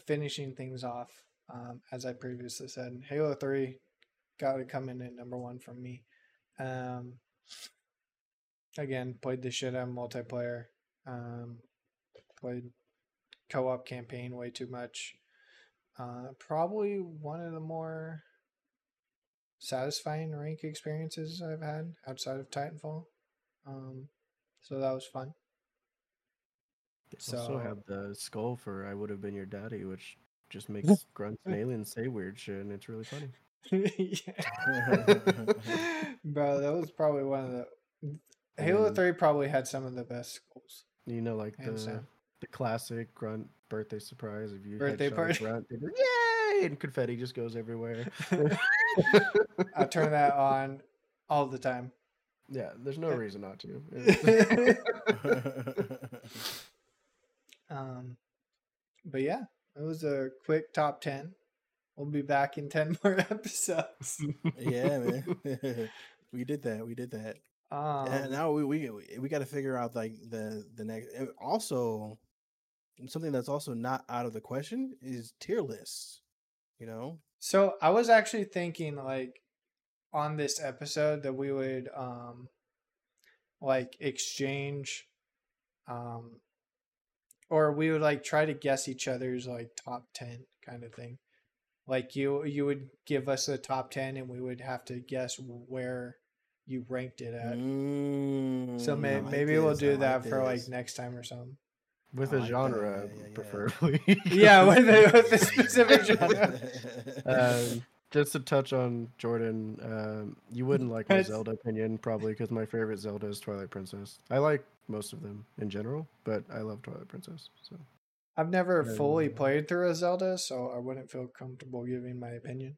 finishing things off, um, as I previously said, Halo 3 got to come in at number one from me. Um, again, played the shit out of multiplayer. Um, played co op campaign way too much. Uh, probably one of the more satisfying rank experiences I've had outside of Titanfall. Um, so that was fun. They also have um the skull for "I would have been your daddy," which just makes grunts and aliens say weird shit, and it's really funny. Yeah. Bro, that was probably one of the Halo And- 3 probably had some of the best skulls. You know, like the down. the classic grunt birthday surprise. If you Birthday party. grunt, go, yay, and confetti just goes everywhere. I turn that on all the time. yeah, there's no reason not to. Um, but yeah, it was a quick top 10. We'll be back in 10 more episodes. yeah, man. we did that. We did that. Um, and now we we we got to figure out like the the next. Also, something that's also not out of the question is tier lists. You know, So I was actually thinking like on this episode that we would um like exchange um or we would like try to guess each other's like top 10 kind of thing. Like you you would give us a top 10 and we would have to guess where you ranked it at. so Mm, may, like maybe we'll this, I do that for like next time or something. with I a like genre, yeah, yeah, yeah. preferably. Yeah, with a, with a specific genre. um, just to touch on Jordan, um, you wouldn't like my Zelda opinion probably because my favorite Zelda is Twilight Princess. I like most of them in general, but I love Twilight Princess. So I've never Yeah, fully yeah. played through a Zelda, so I wouldn't feel comfortable giving my opinion.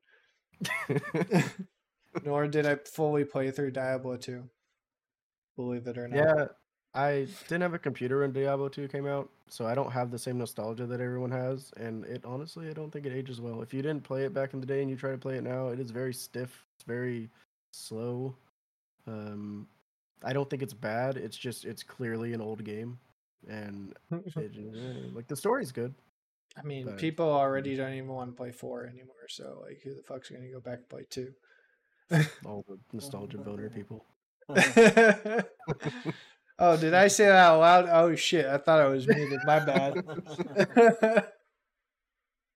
Nor did I fully play through Diablo 2. Believe it or not. yeah, I didn't have a computer when Diablo 2 came out, so I don't have the same nostalgia that everyone has. And it honestly, I don't think it ages well. If you didn't play it back in the day and you try to play it now, it is very stiff. It's very slow. Um, I don't think it's bad. It's just it's clearly an old game, and it, like the story's good. I mean, but- people already don't even want to play 4 anymore, so like who the fuck's going to go back and play 2? All the nostalgia boner people. oh, did I say that out loud? Oh shit, I thought I was muted. My bad.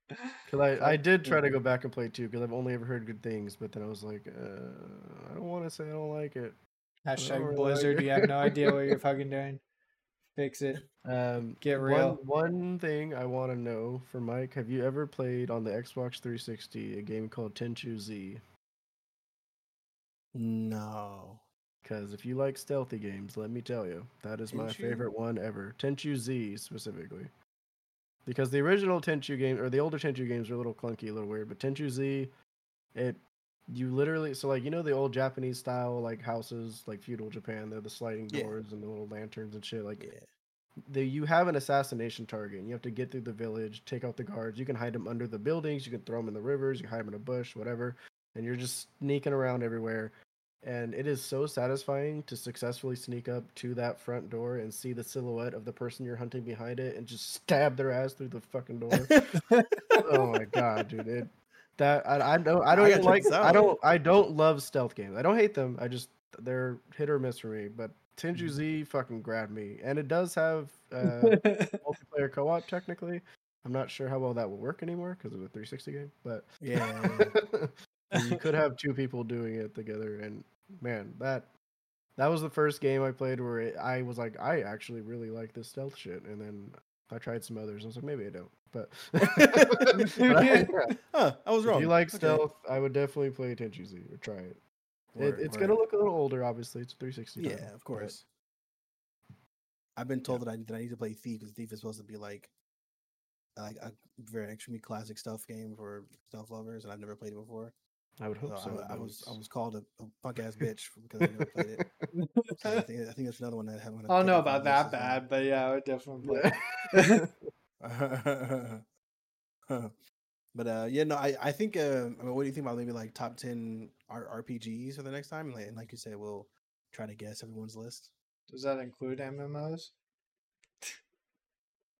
Because I, I did try to go back and play two because I've only ever heard good things. But then I was like, uh, I don't want to say I don't like it. Hashtag Blizzard, you have no idea what you're fucking doing. Fix it. Um, Get real. One, one thing I want to know for Mike: Have you ever played on the Xbox 360 a game called Tenchu Z? no. Because if you like stealthy games, let me tell you, that is my favorite one ever. Tenchu Z specifically. Because the original Tenchu game or the older Tenchu games are a little clunky, a little weird, but Tenchu Z, it you literally so like you know the old Japanese style like houses like feudal Japan, they're the sliding Yeah. doors and the little lanterns and shit. Like Yeah. the, you have an assassination target, and you have to get through the village, take out the guards. You can hide them under the buildings, you can throw them in the rivers, you can hide them in a bush, whatever, and you're just sneaking around everywhere. And it is so satisfying to successfully sneak up to that front door and see the silhouette of the person you're hunting behind it, and just stab their ass through the fucking door. oh my god, dude! It, that I, I don't I don't I even gotta check like I don't I don't love stealth games. I don't hate them. I just they're hit or miss for me. But Mm-hmm. Tenchu Z fucking grabbed me, and it does have uh, multiplayer co-op. Technically, I'm not sure how well that will work anymore because of the 360 game. But Yeah. you could have two people doing it together, and man, that that was the first game I played where it, I was like, I actually really like this stealth shit, and then I tried some others. and I was like, maybe I don't, but. but I- yeah. huh, I was wrong. If you like Okay. stealth, I would definitely play Tenchu Z or try it. it it's word. gonna look a little older, obviously. It's 360. Yeah, title, of course. I've been told that I that I need to play Thief because Thief is supposed to be like like a very extremely classic stealth game for stealth lovers, and I've never played it before. I would hope so. I, I was I was called a, a punk ass bitch because I never played it. So I think I think that's another one that had one. I don't know about that bad, but yeah, I would definitely play. but uh, yeah, no, I I think. Uh, I mean, what do you think about maybe like top ten R- RPGs for the next time? Like, and like you said, we'll try to guess everyone's list. Does that include MMOs?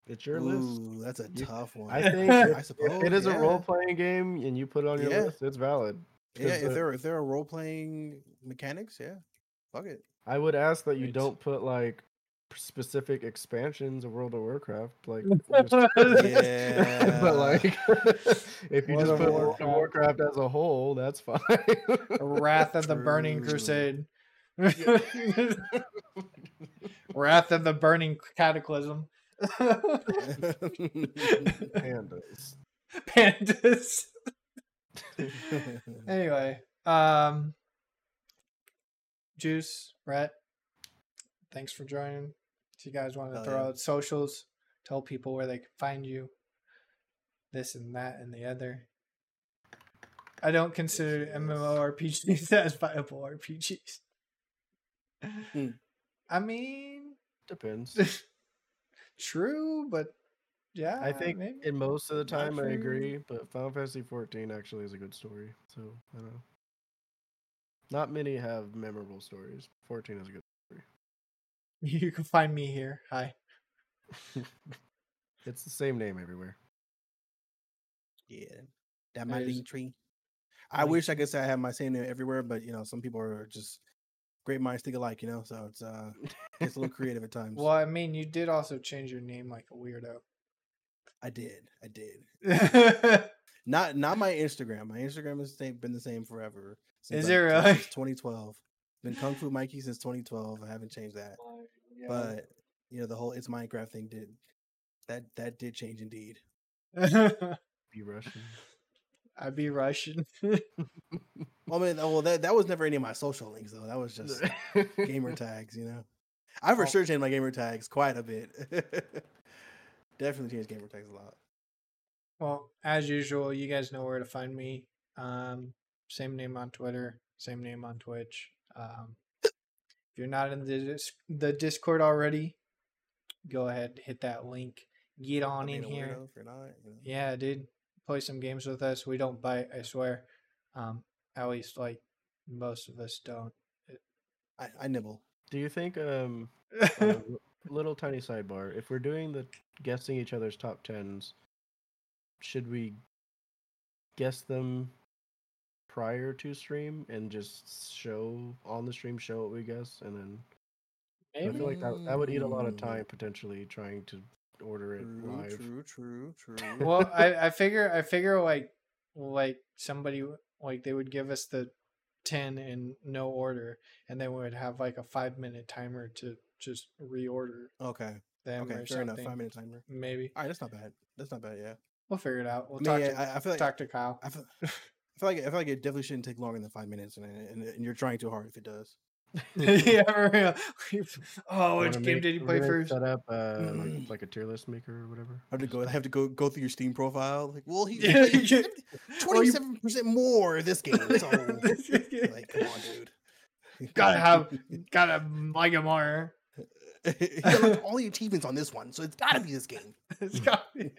it's your list. Ooh, that's a You- tough one. I think I if suppose it is yeah. a role playing game and you put it on your Yeah. list, it's valid. Yeah, 'cause if the- there if there are role playing mechanics, yeah, fuck it. I would ask that you Right. don't put like specific expansions of World of Warcraft, like. Yeah. but like, if you World just put Warcraft. Warcraft as a whole, that's fine. Wrath of the Burning True. Crusade. Wrath of the Burning Cataclysm. Pandas. Pandas. Anyway, um, Juice, Rhett, thanks for joining. If you guys want to Hell throw yeah. out socials, tell people where they can find you, this and that and the other. I don't consider. MMORPGs as viable RPGs. Hmm. I mean, Depends. true, but yeah, I think maybe. in most of the time I agree, but Final Fantasy 14 actually is a good story. So I don't know. Not many have memorable stories. 14 is a good story. you can find me here. Hi. It's the same name everywhere. yeah, that my There's- Linktree. I Link wish I could say I have my same name everywhere, but you know, some people are just great minds think alike. You know, so it's uh, it's a little creative at times. Well, I mean, you did also change your name like a weirdo. I did, I did. Not not my Instagram. My Instagram has been the same forever. Is like, it since- really? 2012. Been Kung Fu Mikey since 2012. I haven't changed that. But you know, the whole it's Minecraft thing did that that did change indeed. Be Russian. I'd be Russian. Well, I mean, well that that was never any of my social links though. That was just gamer tags, you know. I for Oh. sure changed my gamer tags quite a bit. Definitely changed gamer tags a lot. well, as usual, you guys know where to find me. Um, same name on Twitter, same name on Twitch. Um, if you're not in the the Discord already, go ahead hit that link. Get Stop on being in here. If you're not, you know. Yeah, dude. Play some games with us. We don't bite, I swear. Um, at least like most of us don't. I, I nibble. Do you think um uh, little tiny sidebar, if we're doing the guessing each other's top 10s, should we guess them prior to stream and just show on the stream show what we guess and then I feel like that, that would eat a lot of time potentially trying to order it True, live. true, true, true. well, I, I figure I figure like like somebody like they would give us the ten in no order, and then we would have like a five minute timer to just reorder okay, them okay, or fair enough. Five minute timer. Maybe All right, that's not bad. That's not bad. Yeah. we'll figure it out. We'll I talk mean, to I, I feel like talk to Kyle. I feel, I feel like I feel like it definitely shouldn't take longer than five minutes, and and, and you're trying too hard if it does. yeah, for real. oh, which game make- did you play first? Set up uh, like, like a tier list maker or whatever. I have to go. I have to go go through your Steam profile. Like, well, he Yeah, you get- twenty seven percent more this game. So, like, come on, dude. gotta have gotta like him more. he unlocked all the achievements on this one, so it's gotta be this game. It's got me.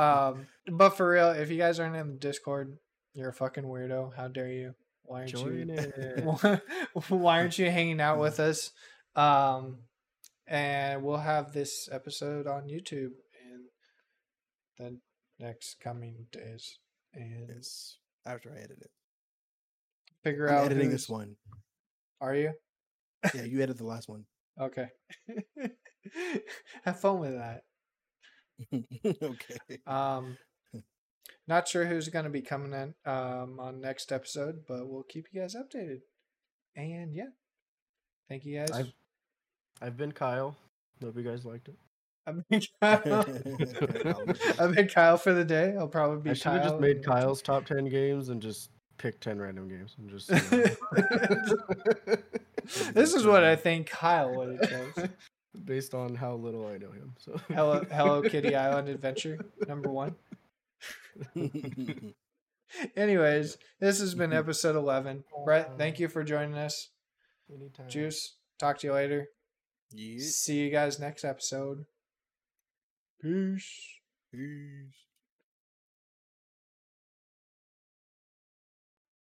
Um, but for real, if you guys aren't in the Discord, you're a fucking weirdo. How dare you? Why aren't Join you? why aren't you hanging out with us? Um, and we'll have this episode on YouTube in the next coming days, and Yes. After I edit it, figure I'm out editing this one. Are you Yeah, you edit the last one. okay? have fun with that. okay. Um, not sure who's going to be coming in um, on next episode, but we'll keep you guys updated. And yeah, thank you guys. I've I've been Kyle. Hope you guys liked it. I've been Kyle. I've been Kyle for the day. I'll probably be. I should have Kyle just made Kyle's top ten games and just pick ten random games and just. you know, this is what I think Kyle would have chose. Based on how little I know him. So Hello, Hello Kitty Island Adventure number one. Anyways, this has been mm-hmm. episode eleven. Brett, thank you for joining us. Anytime. Juice, talk to you later. yeah. See you guys next episode. Peace. Peace.